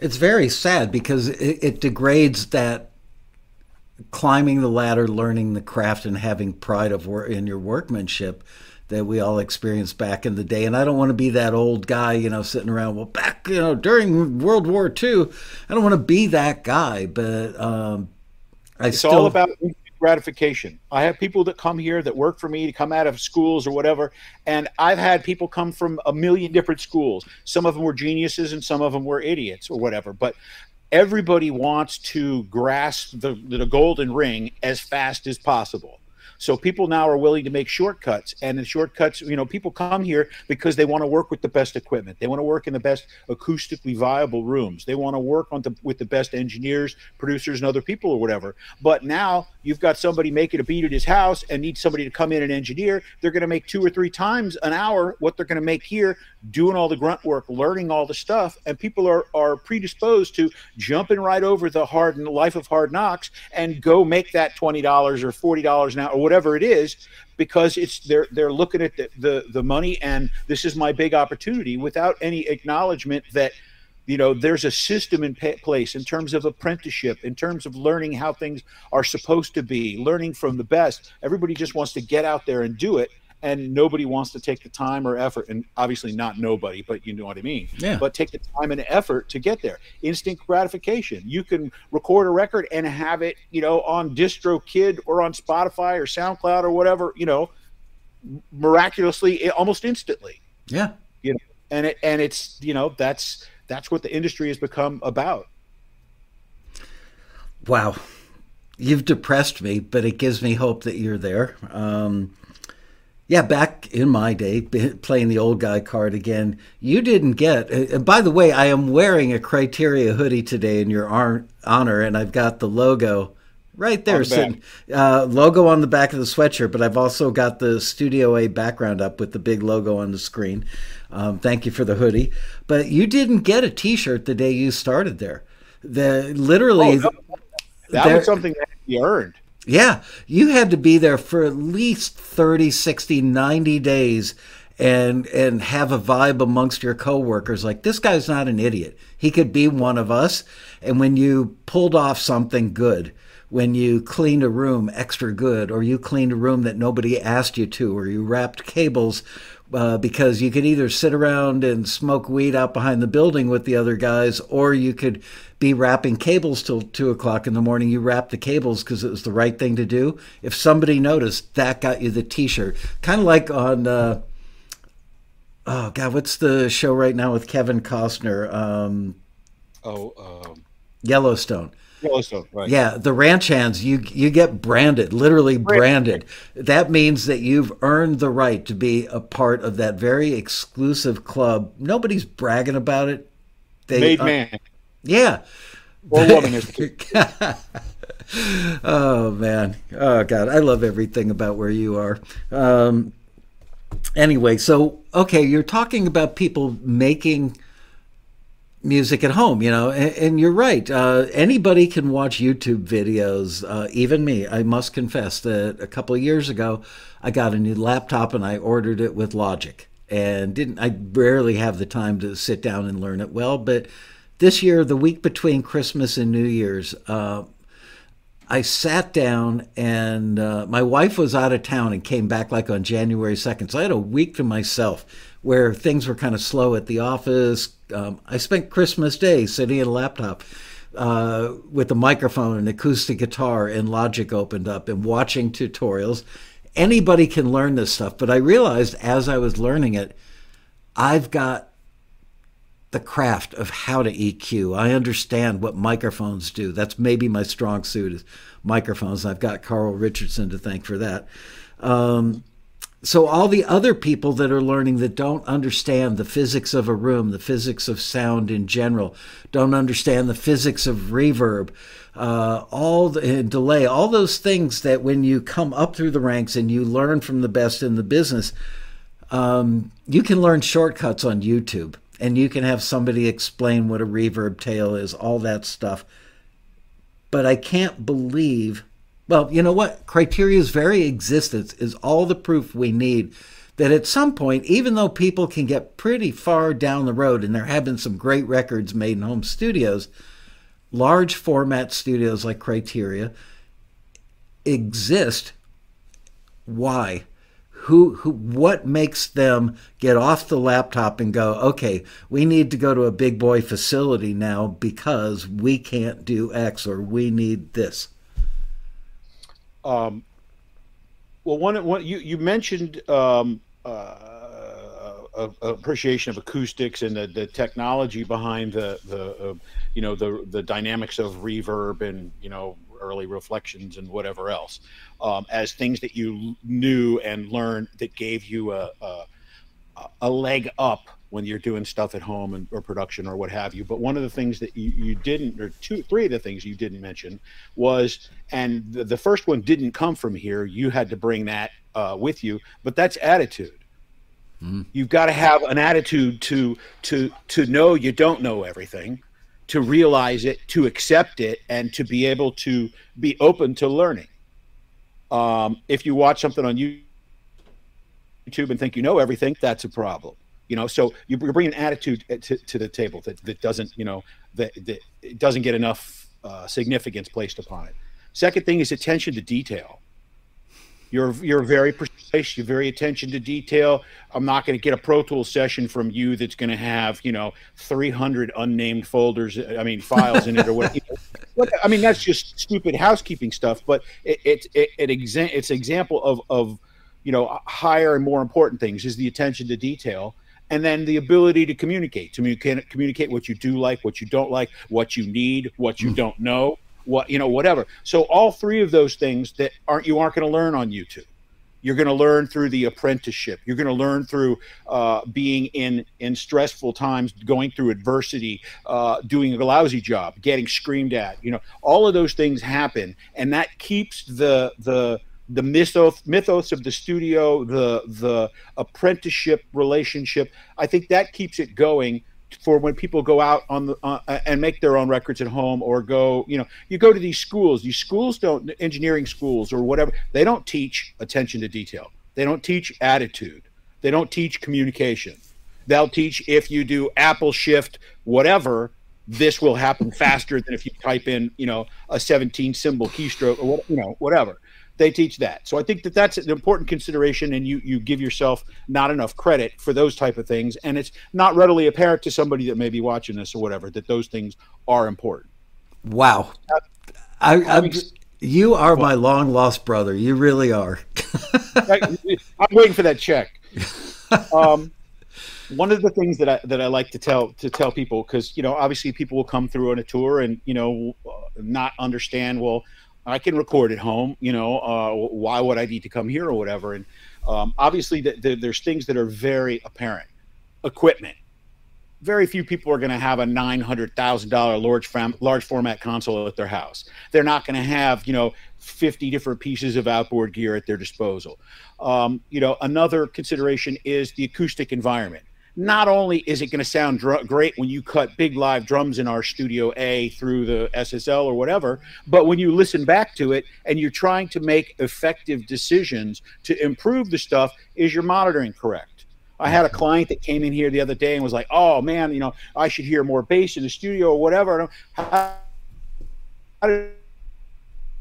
S1: It's very sad because it, it degrades that climbing the ladder, learning the craft, and having pride of work in your workmanship. that we all experienced back in the day. And I don't want to be that old guy, you know, sitting around, well, back, you know, during World War II. I don't want to be that guy, but um, I
S2: it's
S1: still.
S2: all about gratification. I have people that come here that work for me to come out of schools or whatever, and I've had people come from a million different schools. Some of them were geniuses and some of them were idiots or whatever. But everybody wants to grasp the, the golden ring as fast as possible. So people now are willing to make shortcuts, and the shortcuts, you know, people come here because they want to work with the best equipment. They want to work in the best acoustically viable rooms. They want to work on the with the best engineers, producers, and other people or whatever. But now you've got somebody making a beat at his house and needs somebody to come in and engineer. They're going to make two or three times an hour what they're going to make here, doing all the grunt work, learning all the stuff, and people are are predisposed to jumping right over the hard life of hard knocks and go make that twenty dollars or forty dollars an hour or whatever it is because it's they're they're looking at the, the the money and this is my big opportunity without any acknowledgement that you know there's a system in place in terms of apprenticeship in terms of learning how things are supposed to be learning from the best. Everybody just wants to get out there and do it and nobody wants to take the time or effort and obviously not nobody but you know what i mean.
S1: Yeah.
S2: but take the time and effort to get there. Instant gratification. You can record a record and have it you know on distrokid or on spotify or soundcloud or whatever you know miraculously almost instantly.
S1: Yeah.
S2: You know and it and it's you know that's that's what the industry has become about.
S1: Wow. You've depressed me but it gives me hope that you're there. Um, yeah, back in my day, playing the old guy card again, you didn't get. And by the way, I am wearing a Criteria hoodie today in your honor, and I've got the logo right there,
S2: the
S1: sitting, uh, logo on the back of the sweatshirt. But I've also got the Studio A background up with the big logo on the screen. Um, thank you for the hoodie. But you didn't get a T-shirt the day you started there. The literally,
S2: oh, no. that was something that you earned.
S1: Yeah, you had to be there for at least 30, 60, 90 days and and have a vibe amongst your coworkers like this guy's not an idiot. He could be one of us. And when you pulled off something good, when you cleaned a room extra good or you cleaned a room that nobody asked you to or you wrapped cables uh, because you could either sit around and smoke weed out behind the building with the other guys, or you could be wrapping cables till two o'clock in the morning. You wrap the cables because it was the right thing to do. If somebody noticed, that got you the T-shirt. Kind of like on, uh, oh God, what's the show right now with Kevin Costner? Um,
S2: oh, um,
S1: Yellowstone.
S2: Yellowstone, right?
S1: Yeah, the ranch hands you you get branded, literally branded. That means that you've earned the right to be a part of that very exclusive club. Nobody's bragging about it.
S2: They, Made uh, man.
S1: Yeah.
S2: Or woman is
S1: oh man. Oh god, I love everything about where you are. Um, anyway, so okay, you're talking about people making music at home, you know, and, and you're right. Uh, anybody can watch YouTube videos, uh, even me. I must confess that a couple of years ago, I got a new laptop and I ordered it with Logic, and didn't. I rarely have the time to sit down and learn it well, but this year, the week between Christmas and New Year's. Uh, I sat down and uh, my wife was out of town and came back like on January 2nd. So I had a week to myself where things were kind of slow at the office, um, I spent Christmas Day sitting at a laptop uh, with a microphone and acoustic guitar, and Logic opened up and watching tutorials. Anybody can learn this stuff, but I realized as I was learning it, I've got the craft of how to EQ. I understand what microphones do. That's maybe my strong suit is microphones. I've got Karl Richardson to thank for that. Um, so all the other people that are learning that don't understand the physics of a room the physics of sound in general don't understand the physics of reverb uh, all the delay all those things that when you come up through the ranks and you learn from the best in the business um, you can learn shortcuts on youtube and you can have somebody explain what a reverb tail is all that stuff. But i can't believe well, you know what? Criteria's very existence is all the proof we need that at some point, even though people can get pretty far down the road and there have been some great records made in home studios, large format studios like Criteria exist. Why? who who what makes them get off the laptop and go okay we need to go to a big boy facility now because we can't do x or we need this
S2: um well one one you you mentioned um uh appreciation of acoustics and the, the technology behind the the uh, you know the the dynamics of reverb and you know early reflections and whatever else um, as things that you knew and learned that gave you a, a, a leg up when you're doing stuff at home and, or production or what have you. But one of the things that you, you didn't, or two, three of the things you didn't mention was, and the, the first one didn't come from here. You had to bring that uh, with you, but that's attitude. Mm. You've got to have an attitude to to to know you don't know everything, to realize it, to accept it, and to be able to be open to learning. Um, if you watch something on YouTube and think you know everything, that's a problem. You know, so you bring an attitude to, to the table that, that doesn't, you know, that, that doesn't get enough uh, significance placed upon it. Second thing is attention to detail. You're you're very precise. You're very attention to detail. I'm not going to get a Pro Tools session from you that's going to have you know 300 unnamed folders. I mean files in it or what. I mean that's just stupid housekeeping stuff. But it it it, it exa- it's example of of you know higher and more important things is the attention to detail and then the ability to communicate to communicate what you do like what you don't like what you need what you mm. don't know what you know whatever. So all three of those things that aren't you aren't going to learn on youtube. You're going to learn through the apprenticeship. You're going to learn through uh, being in in stressful times going through adversity uh, doing a lousy job getting screamed at you know. All of those things happen and that keeps the the the mythos mythos of the studio the the apprenticeship relationship i think that keeps it going for when people go out on the uh, and make their own records at home or go you know you go to these schools. These schools don't engineering schools or whatever they don't teach attention to detail. They don't teach attitude. They don't teach communication. They'll teach if you do apple shift whatever this will happen faster than if you type in you know a 17 symbol keystroke or what you know whatever they teach that. So I think that that's an important consideration, and you you give yourself not enough credit for those type of things, and it's not readily apparent to somebody that may be watching this or whatever that those things are important.
S1: Wow, I, I'm, you are my long lost brother. You really are.
S2: I, am waiting for that check. Um, one of the things that I that I like to tell to tell people because you know obviously people will come through on a tour and you know not understand well I can record at home. You know, uh, why would I need to come here or whatever? And um, obviously, the, the, there's things that are very apparent. Equipment. Very few people are going to have a nine hundred thousand dollar large fam- large format console at their house. They're not going to have you know fifty different pieces of outboard gear at their disposal. Um, you know, another consideration is the acoustic environment not only is it going to sound dr- great when you cut big live drums in our studio A through the SSL or whatever, but when you listen back to it and you're trying to make effective decisions to improve the stuff, is your monitoring correct? I had a client that came in here the other day and was like, "Oh man, you know, I should hear more bass in the studio or whatever." How, how did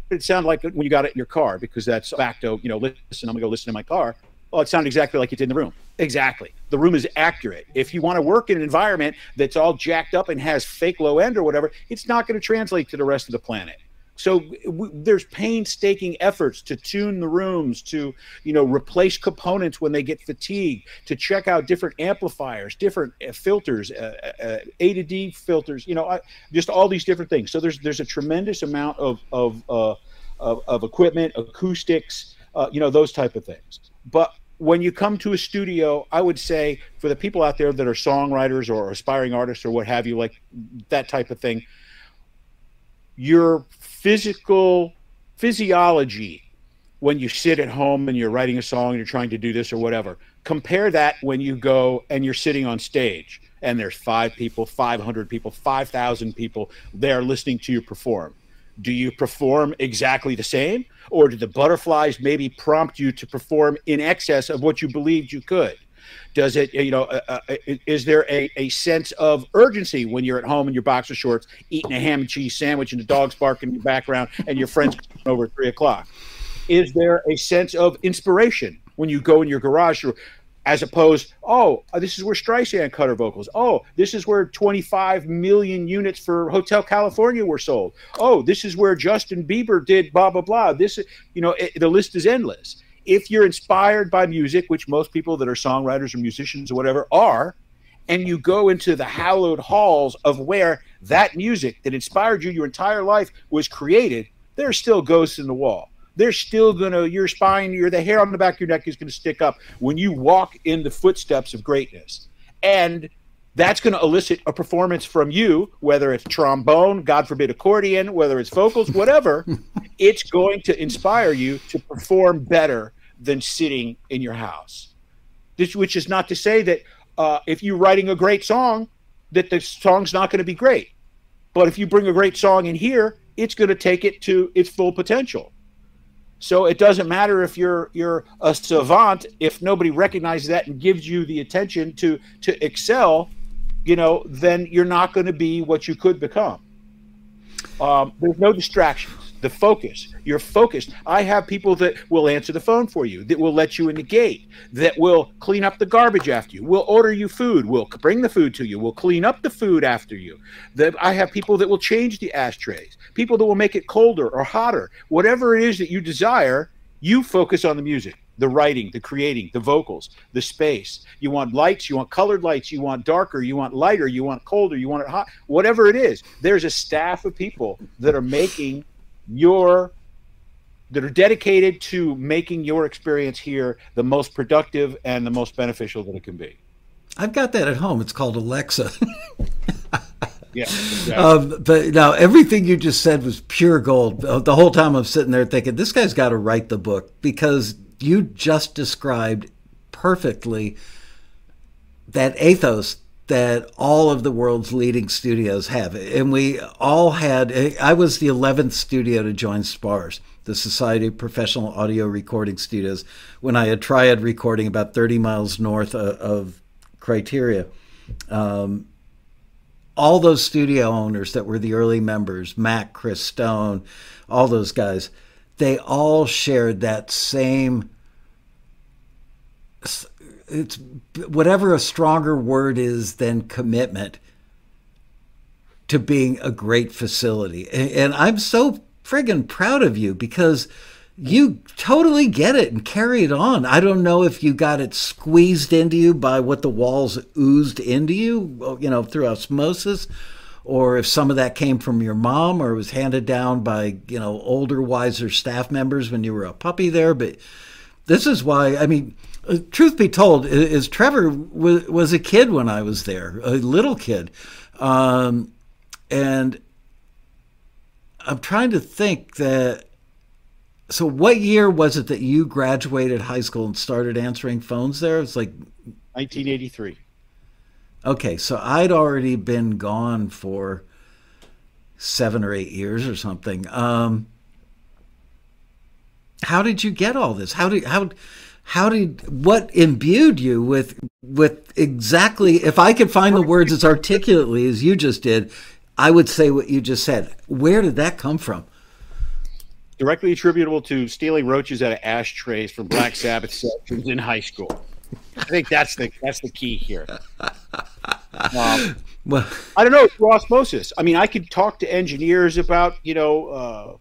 S2: it sound like when you got it in your car? Because that's back to you know, listen, I'm gonna go listen in my car. Well, it sounded exactly like it did in the room. Exactly. The room is accurate. If you want to work in an environment that's all jacked up and has fake low end or whatever, it's not going to translate to the rest of the planet. So w- there's painstaking efforts to tune the rooms, to you know replace components when they get fatigued, to check out different amplifiers, different uh, filters, uh, uh, uh A to D filters, you know, I, just all these different things. So there's there's a tremendous amount of of uh, of, of, equipment, acoustics, uh, you know, those type of things. But when you come to a studio, I would say for the people out there that are songwriters or aspiring artists or what have you, like that type of thing, your physical physiology when you sit at home and you're writing a song and you're trying to do this or whatever, compare that when you go and you're sitting on stage and there's five people, 500 people, 5,000 people there listening to you perform do you perform exactly the same? Or do the butterflies maybe prompt you to perform in excess of what you believed you could? Does it you know uh, uh, is there a, a sense of urgency when you're at home in your boxer shorts eating a ham and cheese sandwich and the dogs barking in the background and your friends over at three o'clock? Is there a sense of inspiration when you go in your garage as opposed, oh, uh, this is where Streisand cut her vocals. Oh, this is where 25 million units for Hotel California were sold. Oh, this is where Justin Bieber did blah blah blah. This, you know, it, the list is endless. If you're inspired by music, which most people that are songwriters or musicians or whatever are, and you go into the hallowed halls of where that music that inspired you your entire life was created, there are still ghosts in the wall they're still gonna your spine, your the hair on the back of your neck is gonna stick up when you walk in the footsteps of greatness. And that's going to elicit a performance from you, whether it's trombone, God forbid, accordion, whether it's vocals, whatever. it's going to inspire you to perform better than sitting in your house. This, which is not to say that uh, if you're writing a great song, that the song's not going to be great. But if you bring a great song in here, it's going to take it to its full potential. So it doesn't matter if you're you're a savant if nobody recognizes that and gives you the attention to to excel, you know, then you're not going to be what you could become. Um, there's no distractions the focus. You're focused. I have people that will answer the phone for you, that will let you in the gate, that will clean up the garbage after you, will order you food, will bring the food to you, will clean up the food after you. I have people that will change the ashtrays, people that will make it colder or hotter. Whatever it is that you desire, you focus on the music the writing, the creating, the vocals, the space. You want lights, you want colored lights, you want darker, you want lighter, you want colder, you want it hot, whatever it is. There's a staff of people that are making your that are dedicated to making your experience here the most productive and the most beneficial that it can be.
S1: I've got that at home. It's called Alexa.
S2: yeah. Exactly.
S1: Um, but now everything you just said was pure gold. The whole time I'm sitting there thinking, this guy's got to write the book because you just described perfectly that ethos that all of the world's leading studios have. And we all had, I was the 11th studio to join SPARS, the Society of Professional Audio Recording Studios, when I had Triad recording about 30 miles north of, Criteria. Um, all those studio owners that were the early members, Mack, Chris Stone, all those guys, they all shared that same it's whatever a stronger word is than commitment to being a great facility. And, and I'm so friggin' proud of you because you totally get it and carry it on. I don't know if you got it squeezed into you by what the walls oozed into you, you know, through osmosis, or if some of that came from your mom or was handed down by, you know, older, wiser staff members when you were a puppy there. But this is why, I mean, truth be told, is Trevor was, was a kid when I was there, a little kid, um, and I'm trying to think that. So, what year was it that you graduated high school and started answering phones there? It's like
S2: 1983.
S1: Okay, so I'd already been gone for seven or eight years or something. Um, how did you get all this? How did how how did what imbued you with with exactly if i could find the words as articulately as you just did i would say what you just said. Where did that come from?
S2: Directly attributable to stealing roaches out of ashtrays from black sabbath sections in high school. I think that's the that's the key here. Um, well i don't know through osmosis. I mean i could talk to engineers about you know uh,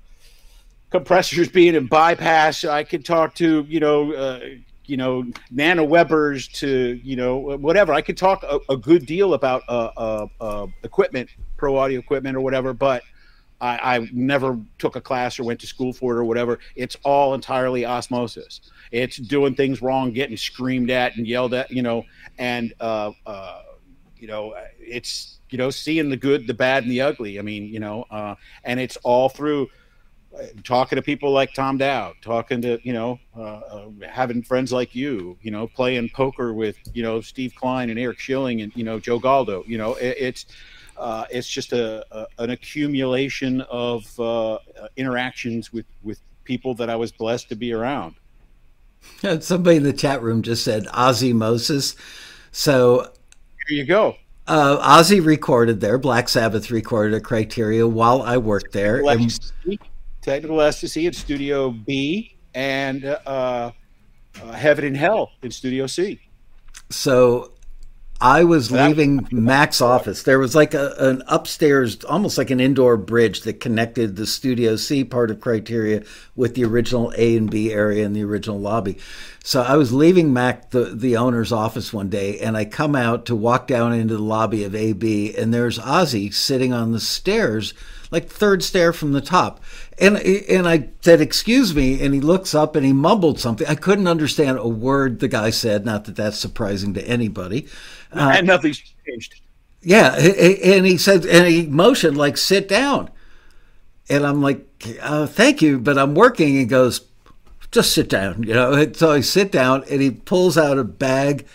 S2: compressors being in bypass. I can talk to you know uh, you know nano Webers to you know whatever. I could talk a, a good deal about uh, uh, uh, equipment, pro audio equipment or whatever, but. I, I never took a class or went to school for it or whatever. It's all entirely osmosis. It's doing things wrong, getting screamed at and yelled at, you know, and uh, uh, you know, it's you know, seeing the good, the bad, and the ugly. I mean, you know, and it's all through talking to people like Tom Dowd, talking to you know, uh, uh, having friends like you, you know, playing poker with you know Steve Klein and Eric Schilling and you know Joe Galdo. You know, it, it's uh, it's just a, a, an accumulation of uh, interactions with with people that I was blessed to be around.
S1: Somebody in the chat room just said Ozzy Moses. So
S2: here you go.
S1: Uh, Ozzy recorded there. Black Sabbath recorded a Criteria while I worked there.
S2: And, technical ecstasy at Studio B, and uh, uh, Heaven and Hell in Studio C.
S1: So I was leaving Mack's office. There was like a, an upstairs, almost like an indoor bridge that connected the Studio C part of Criteria with the original A and B area in the original lobby. So I was leaving Mac, the, the owner's office one day, and I come out to walk down into the lobby of AB, and there's Ozzy sitting on the stairs, like third stair from the top. And and I said, "Excuse me," and he looks up and he mumbled something. I couldn't understand a word the guy said. Not that that's surprising to anybody.
S2: Uh, and nothing's changed.
S1: Yeah, and he said, and he motioned like, "Sit down," and I'm like, uh, "Thank you," but I'm working. He goes, "Just sit down," you know. And so I sit down, and he pulls out a bag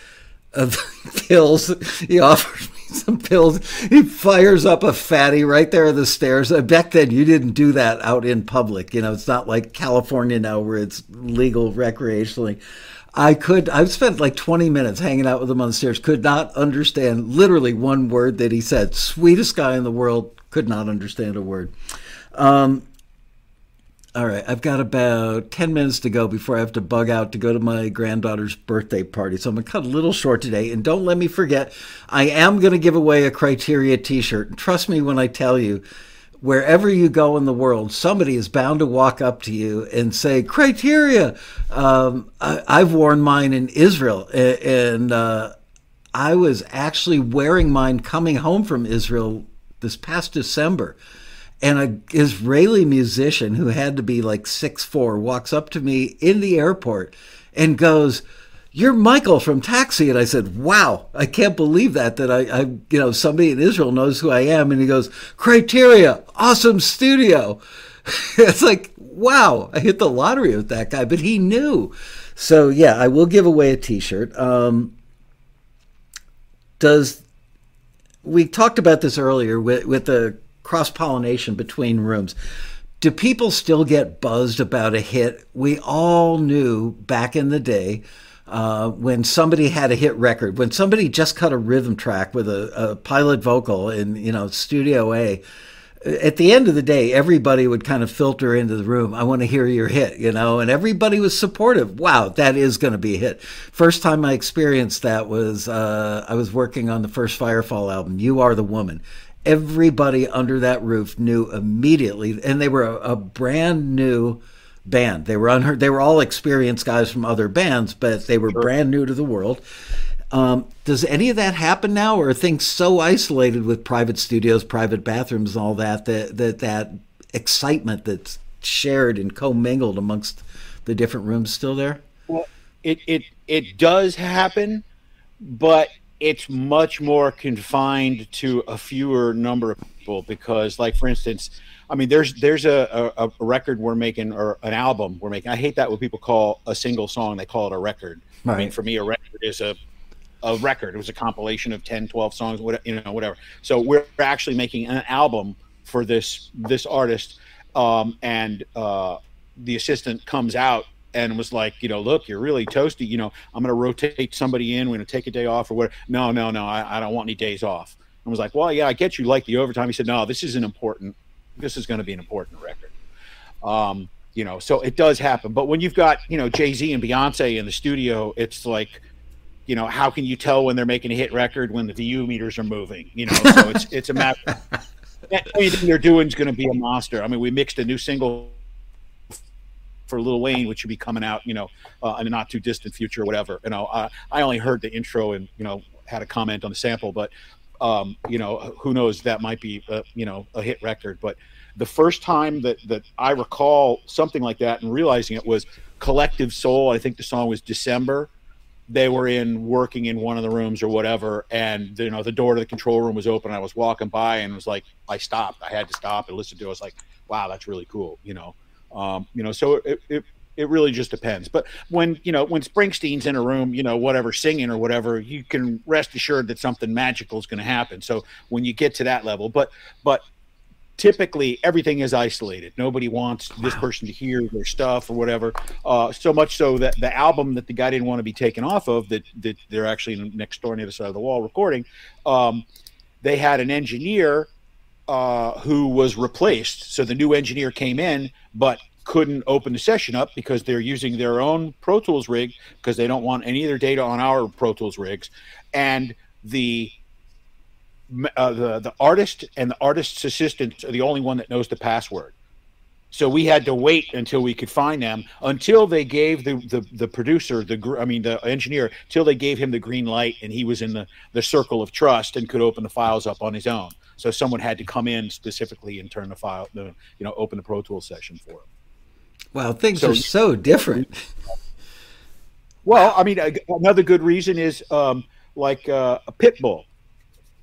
S1: of pills. He offers some pills. He fires up a fatty right there on the stairs. Back then, you didn't do that out in public. You know, it's not like California now where it's legal recreationally. I could, I've spent like 20 minutes hanging out with him on the stairs, could not understand literally one word that he said. Sweetest guy in the world, could not understand a word. Um, all right, I've got about 10 minutes to go before I have to bug out to go to my granddaughter's birthday party. So I'm going to cut a little short today. And don't let me forget, I am going to give away a Criteria t shirt. Trust me when I tell you, wherever you go in the world, somebody is bound to walk up to you and say, Criteria. Um, I, have worn mine in Israel. And uh, I was actually wearing mine coming home from Israel this past December and an Israeli musician who had to be like six four walks up to me in the airport and goes, "You're Michael from Taxi." And I said, "Wow, I can't believe that that I, I you know somebody in Israel knows who I am." And he goes, "Criteria, awesome studio." it's like, wow, I hit the lottery with that guy, but he knew. So yeah, I will give away a T-shirt. Um, does we talked about this earlier with with the cross pollination between rooms. Do people still get buzzed about a hit? We all knew back in the day uh, when somebody had a hit record, when somebody just cut a rhythm track with a, a pilot vocal in you know Studio A at the end of the day, everybody would kind of filter into the room. I want to hear your hit, you know, and everybody was supportive. Wow, that is going to be a hit. First time I experienced that was uh, I was working on the first Firefall album, You Are the Woman everybody under that roof knew immediately, and they were a, a brand new band. They were unheard. They were all experienced guys from other bands, but they were sure. brand new to the world. Um, does any of that happen now, or are things so isolated with private studios, private bathrooms, and all that that that, that excitement that's shared and commingled amongst the different rooms still there?
S2: Well, it it it does happen, but it's much more confined to a fewer number of people because like for instance i mean there's there's a, a, a, record we're making or an album we're making. I hate that what people call a single song they call it a record. Right. i mean for me a record is a a record. It was a compilation of 10 12 songs whatever you know whatever. So we're actually making an album for this this artist um, and uh, the assistant comes out and was like, you know, look, you're really toasty. You know, I'm going to rotate somebody in. We're going to take a day off or whatever. No, no, no, I, I don't want any days off. I was like, well, yeah, I get you like the overtime. He said, no, this is an important, this is going to be an important record. Um, you know, so it does happen. But when you've got, you know, Jay Z and Beyonce in the studio, it's like, you know, how can you tell when they're making a hit record when the VU meters are moving? You know, so it's it's a matter. Anything they're doing is going to be a monster. I mean, we mixed a new single for Lil Wayne, which should be coming out, you know, uh, in a not too distant future or whatever. You know, uh, I only heard the intro and you know had a comment on the sample, but um, you know, who knows? That might be a, you know a hit record. But the first time that that I recall something like that and realizing it was Collective Soul. I think the song was December. They were in working in one of the rooms or whatever, and you know the door to the control room was open. I was walking by and was like, I stopped. I had to stop and listen to. it. I was like, wow, that's really cool. You know, um, you know, so it, it it really just depends. But when you know when Springsteen's in a room, you know, whatever singing or whatever, you can rest assured that something magical is going to happen. So when you get to that level, but but typically everything is isolated. Nobody wants wow. this person to hear their stuff or whatever. Uh, so much so that the album that the guy didn't want to be taken off of, that that they're actually next door on the other side of the wall recording, um, they had an engineer uh, who was replaced. So the new engineer came in, but couldn't open the session up because they're using their own Pro Tools rig because they don't want any of their data on our Pro Tools rigs, and the uh, the the artist and the artist's assistant are the only one that knows the password. So we had to wait until we could find them until they gave the the, the producer the I mean the engineer till they gave him the green light and he was in the the circle of trust and could open the files up on his own. So someone had to come in specifically and turn the file, the you know, open the Pro Tools session for him.
S1: Wow, things so, are so different.
S2: Well, I mean, another good reason is um, like uh, a Pitbull.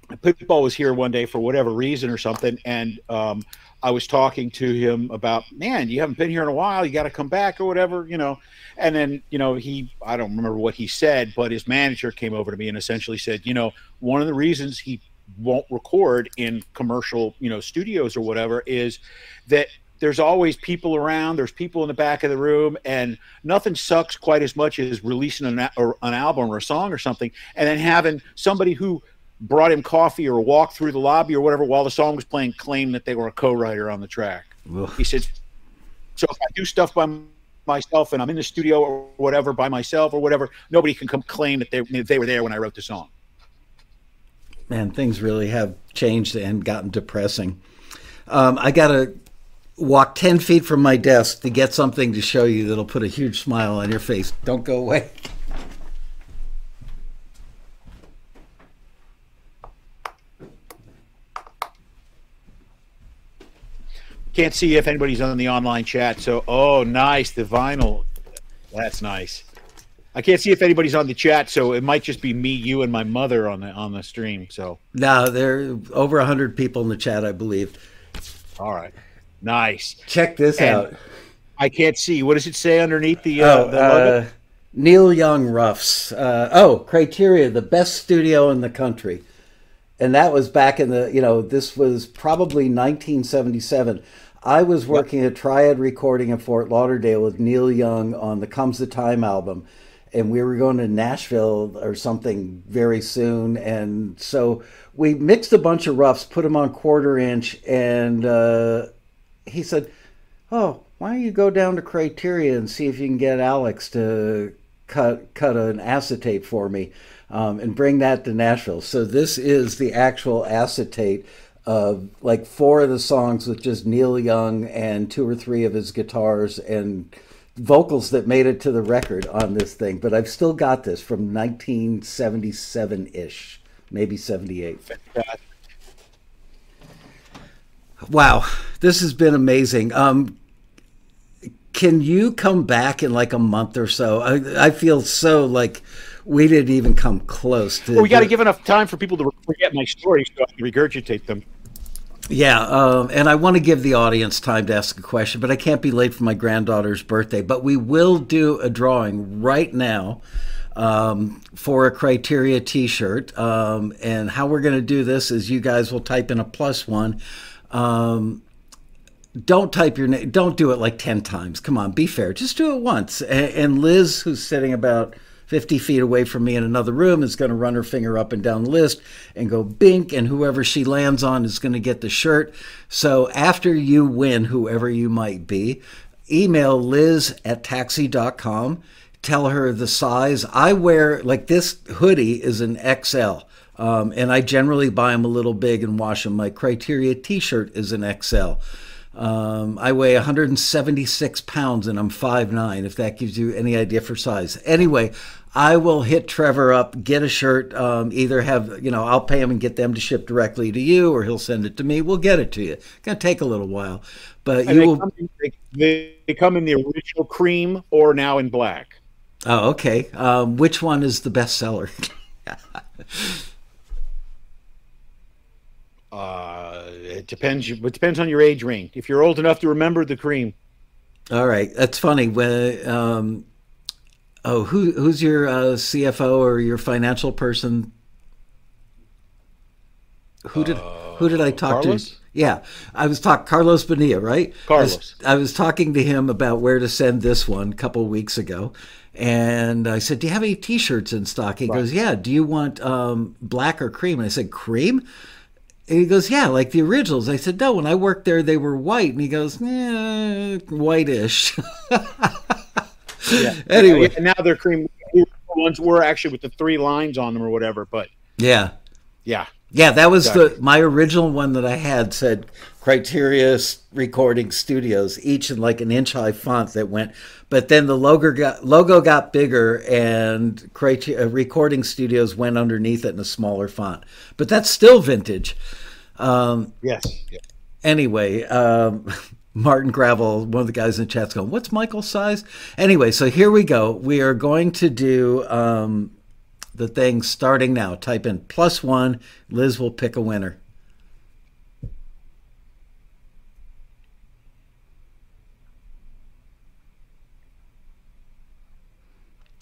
S2: A Pitbull was here one day for whatever reason or something, and um, I was talking to him about, man, you haven't been here in a while. You got to come back or whatever, you know. And then, you know, he, I don't remember what he said, but his manager came over to me and essentially said, you know, one of the reasons he won't record in commercial, you know, studios or whatever is that there's always people around. There's people in the back of the room, and nothing sucks quite as much as releasing an, an album or a song or something, and then having somebody who brought him coffee or walked through the lobby or whatever while the song was playing claim that they were a co-writer on the track. Ugh. He said, "So if I do stuff by myself and I'm in the studio or whatever by myself or whatever, nobody can come claim that they they were there when I wrote the song."
S1: Man, things really have changed and gotten depressing. Um, I got to walk 10 feet from my desk to get something to show you that'll put a huge smile on your face. Don't go away.
S2: Can't see if anybody's on the online chat. So, oh, nice. The vinyl. That's nice. I can't see if anybody's on the chat, so it might just be me, you, and my mother on the on the stream. So
S1: no, there are over hundred people in the chat, I believe.
S2: All right. Nice.
S1: Check this and out.
S2: I can't see. What does it say underneath the, uh, oh, the logo? Uh,
S1: Neil Young Roughs. Uh, oh, criteria, the best studio in the country. And that was back in the, you know, this was probably 1977. I was working yep. at Triad Recording in Fort Lauderdale with Neil Young on the Comes the Time album. And we were going to Nashville or something very soon. And so we mixed a bunch of Roughs, put them on quarter inch, and uh, he said, "Oh, why don't you go down to Criteria and see if you can get Alex to cut cut an acetate for me, um, and bring that to Nashville." So this is the actual acetate of like four of the songs with just Neil Young and two or three of his guitars and vocals that made it to the record on this thing. But I've still got this from 1977 ish, maybe 78. Wow, this has been amazing. Um, can you come back in like a month or so? I, I feel so like we didn't even come close to.
S2: Well, we got to give enough time for people to forget my stories so I can regurgitate them.
S1: Yeah, um, and I want to give the audience time to ask a question, but I can't be late for my granddaughter's birthday. But we will do a drawing right now um, for a criteria T-shirt, um, and how we're going to do this is you guys will type in a plus one um, don't type your name. Don't do it like 10 times. Come on, be fair. Just do it once. And, and Liz, who's sitting about 50 feet away from me in another room, is going to run her finger up and down the list and go bink. And whoever she lands on is going to get the shirt. So after you win, whoever you might be, email liz at taxi.com. Tell her the size. I wear, like this hoodie is an XL. Um, and I generally buy them a little big and wash them. My Criteria t shirt is an XL. Um, I weigh 176 pounds and I'm 5'9, if that gives you any idea for size. Anyway, I will hit Trevor up, get a shirt, um, either have, you know, I'll pay him and get them to ship directly to you or he'll send it to me. We'll get it to you. It's going to take a little while. But and you
S2: they
S1: will.
S2: Come in, they, they, come in the original cream or now in black.
S1: Oh, okay. Um, which one is the best seller?
S2: Uh, it depends. It depends on your age range. If you're old enough to remember the cream.
S1: All right, that's funny. When um, oh, who who's your uh, CFO or your financial person? Who did uh, who did I talk Carlos? to? Yeah, I was talking Carlos Bonilla, right?
S2: Carlos.
S1: I was, I was, talking to him about where to send this one a couple weeks ago, and I said, "Do you have any T-shirts in stock?" He right. goes, "Yeah." Do you want um, black or cream? And I said, "Cream." and he goes, yeah, like the originals. I said, no, when I worked there, they were white. And he goes, yeah, whitish.
S2: yeah.
S1: Anyway.
S2: Yeah, now they're cream. Ones were actually with the three lines on them or whatever, but
S1: yeah.
S2: Yeah.
S1: Yeah, that was exactly. the my original one that I had said Criteria Recording Studios, each in like an inch high font that went. But then the logo got logo got bigger, and Criteria Recording Studios went underneath it in a smaller font. But that's still vintage. Um,
S2: yes. Yeah.
S1: Anyway, um, Martin Gravel, one of the guys in the chat's going, "What's Michael's size?" Anyway, so here we go. We are going to do. Um, the thing starting now. Type in plus one. Liz will pick a winner.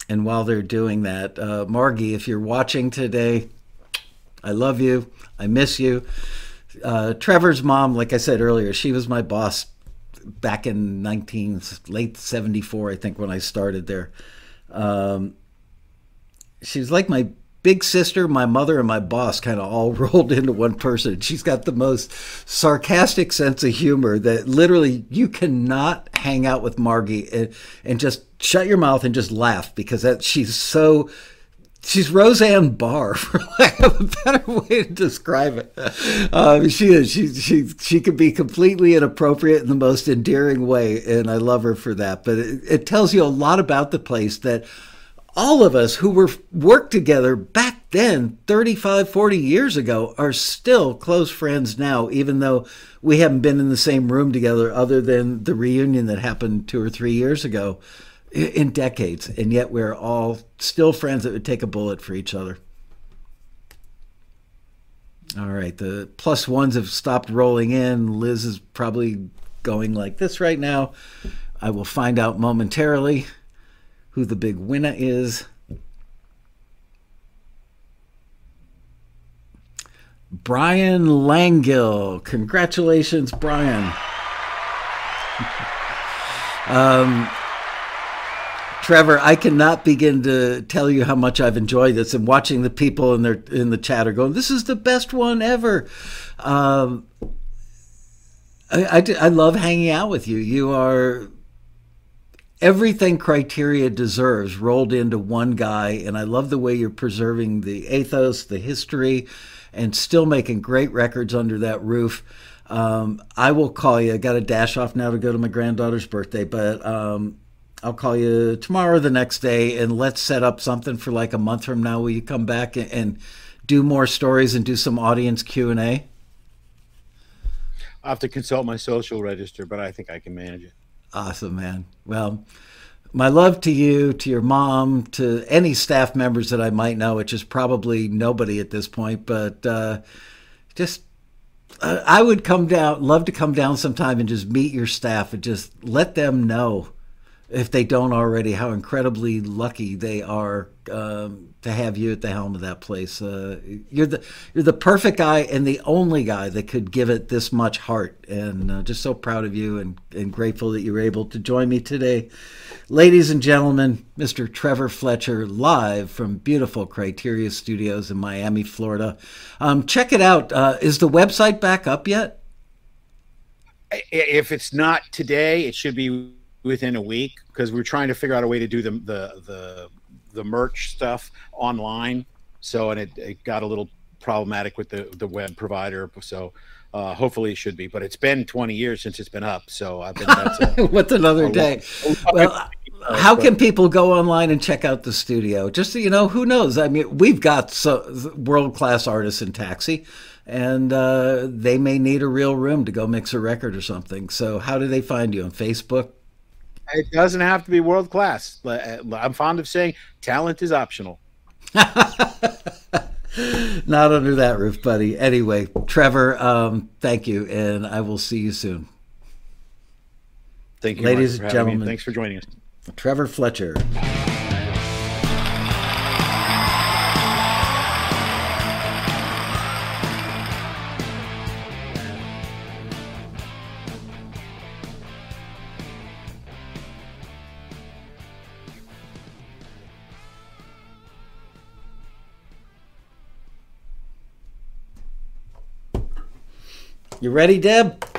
S1: And while they're doing that, uh, Margie, if you're watching today, I love you. I miss you. Uh, Trevor's mom, like I said earlier, she was my boss back in 19 late 74, I think, when I started there. Um, she's like my big sister, my mother, and my boss kind of all rolled into one person. She's got the most sarcastic sense of humor that literally you cannot hang out with Margie and, and just shut your mouth and just laugh because that she's so. She's Roseanne Barr, for lack of a better way to describe it. Um, she is. She she she can be completely inappropriate in the most endearing way, and I love her for that. But it, it tells you a lot about the place that all of us who were worked together back then 35 40 years ago are still close friends now even though we haven't been in the same room together other than the reunion that happened two or three years ago in decades and yet we're all still friends that would take a bullet for each other all right the plus ones have stopped rolling in liz is probably going like this right now i will find out momentarily who the big winner is. Brian Langill. Congratulations, Brian. um, Trevor, I cannot begin to tell you how much I've enjoyed this and watching the people in their in the chat are going, "This is the best one ever." Um, I, I, I love hanging out with you. You are everything criteria deserves rolled into one guy and i love the way you're preserving the ethos the history and still making great records under that roof um, i will call you i got to dash off now to go to my granddaughter's birthday but um, i'll call you tomorrow the next day and let's set up something for like a month from now will you come back and, and do more stories and do some audience q&a
S2: i have to consult my social register but i think i can manage it
S1: Awesome, man. Well, my love to you, to your mom, to any staff members that I might know, which is probably nobody at this point, but uh, just uh, I would come down, love to come down sometime and just meet your staff and just let them know if they don't already, how incredibly lucky they are um, to have you at the helm of that place. Uh, you're the you're the perfect guy and the only guy that could give it this much heart. And uh, just so proud of you and, and grateful that you were able to join me today. Ladies and gentlemen, Mr. Trevor Fletcher, live from beautiful Criteria Studios in Miami, Florida. Um, check it out. Uh, is the website back up yet?
S2: If it's not today, it should be within a week because we're trying to figure out a way to do the the the, the merch stuff online. So and it, it got a little problematic with the the web provider. So uh, hopefully it should be, but it's been 20 years since it's been up. So I've been. That's
S1: a, What's another a day? well, how can people go online and check out the studio? Just so you know, who knows? I mean, we've got so, world class artists in Taxi, and uh, they may need a real room to go mix a record or something. So how do they find you on Facebook?
S2: It doesn't have to be world class. I'm fond of saying talent is optional.
S1: Not under that roof, buddy. Anyway, Trevor, um, thank you, and I will see you soon.
S2: Thank you,
S1: ladies and gentlemen.
S2: Thanks for joining us,
S1: Trevor Fletcher. You ready, Deb?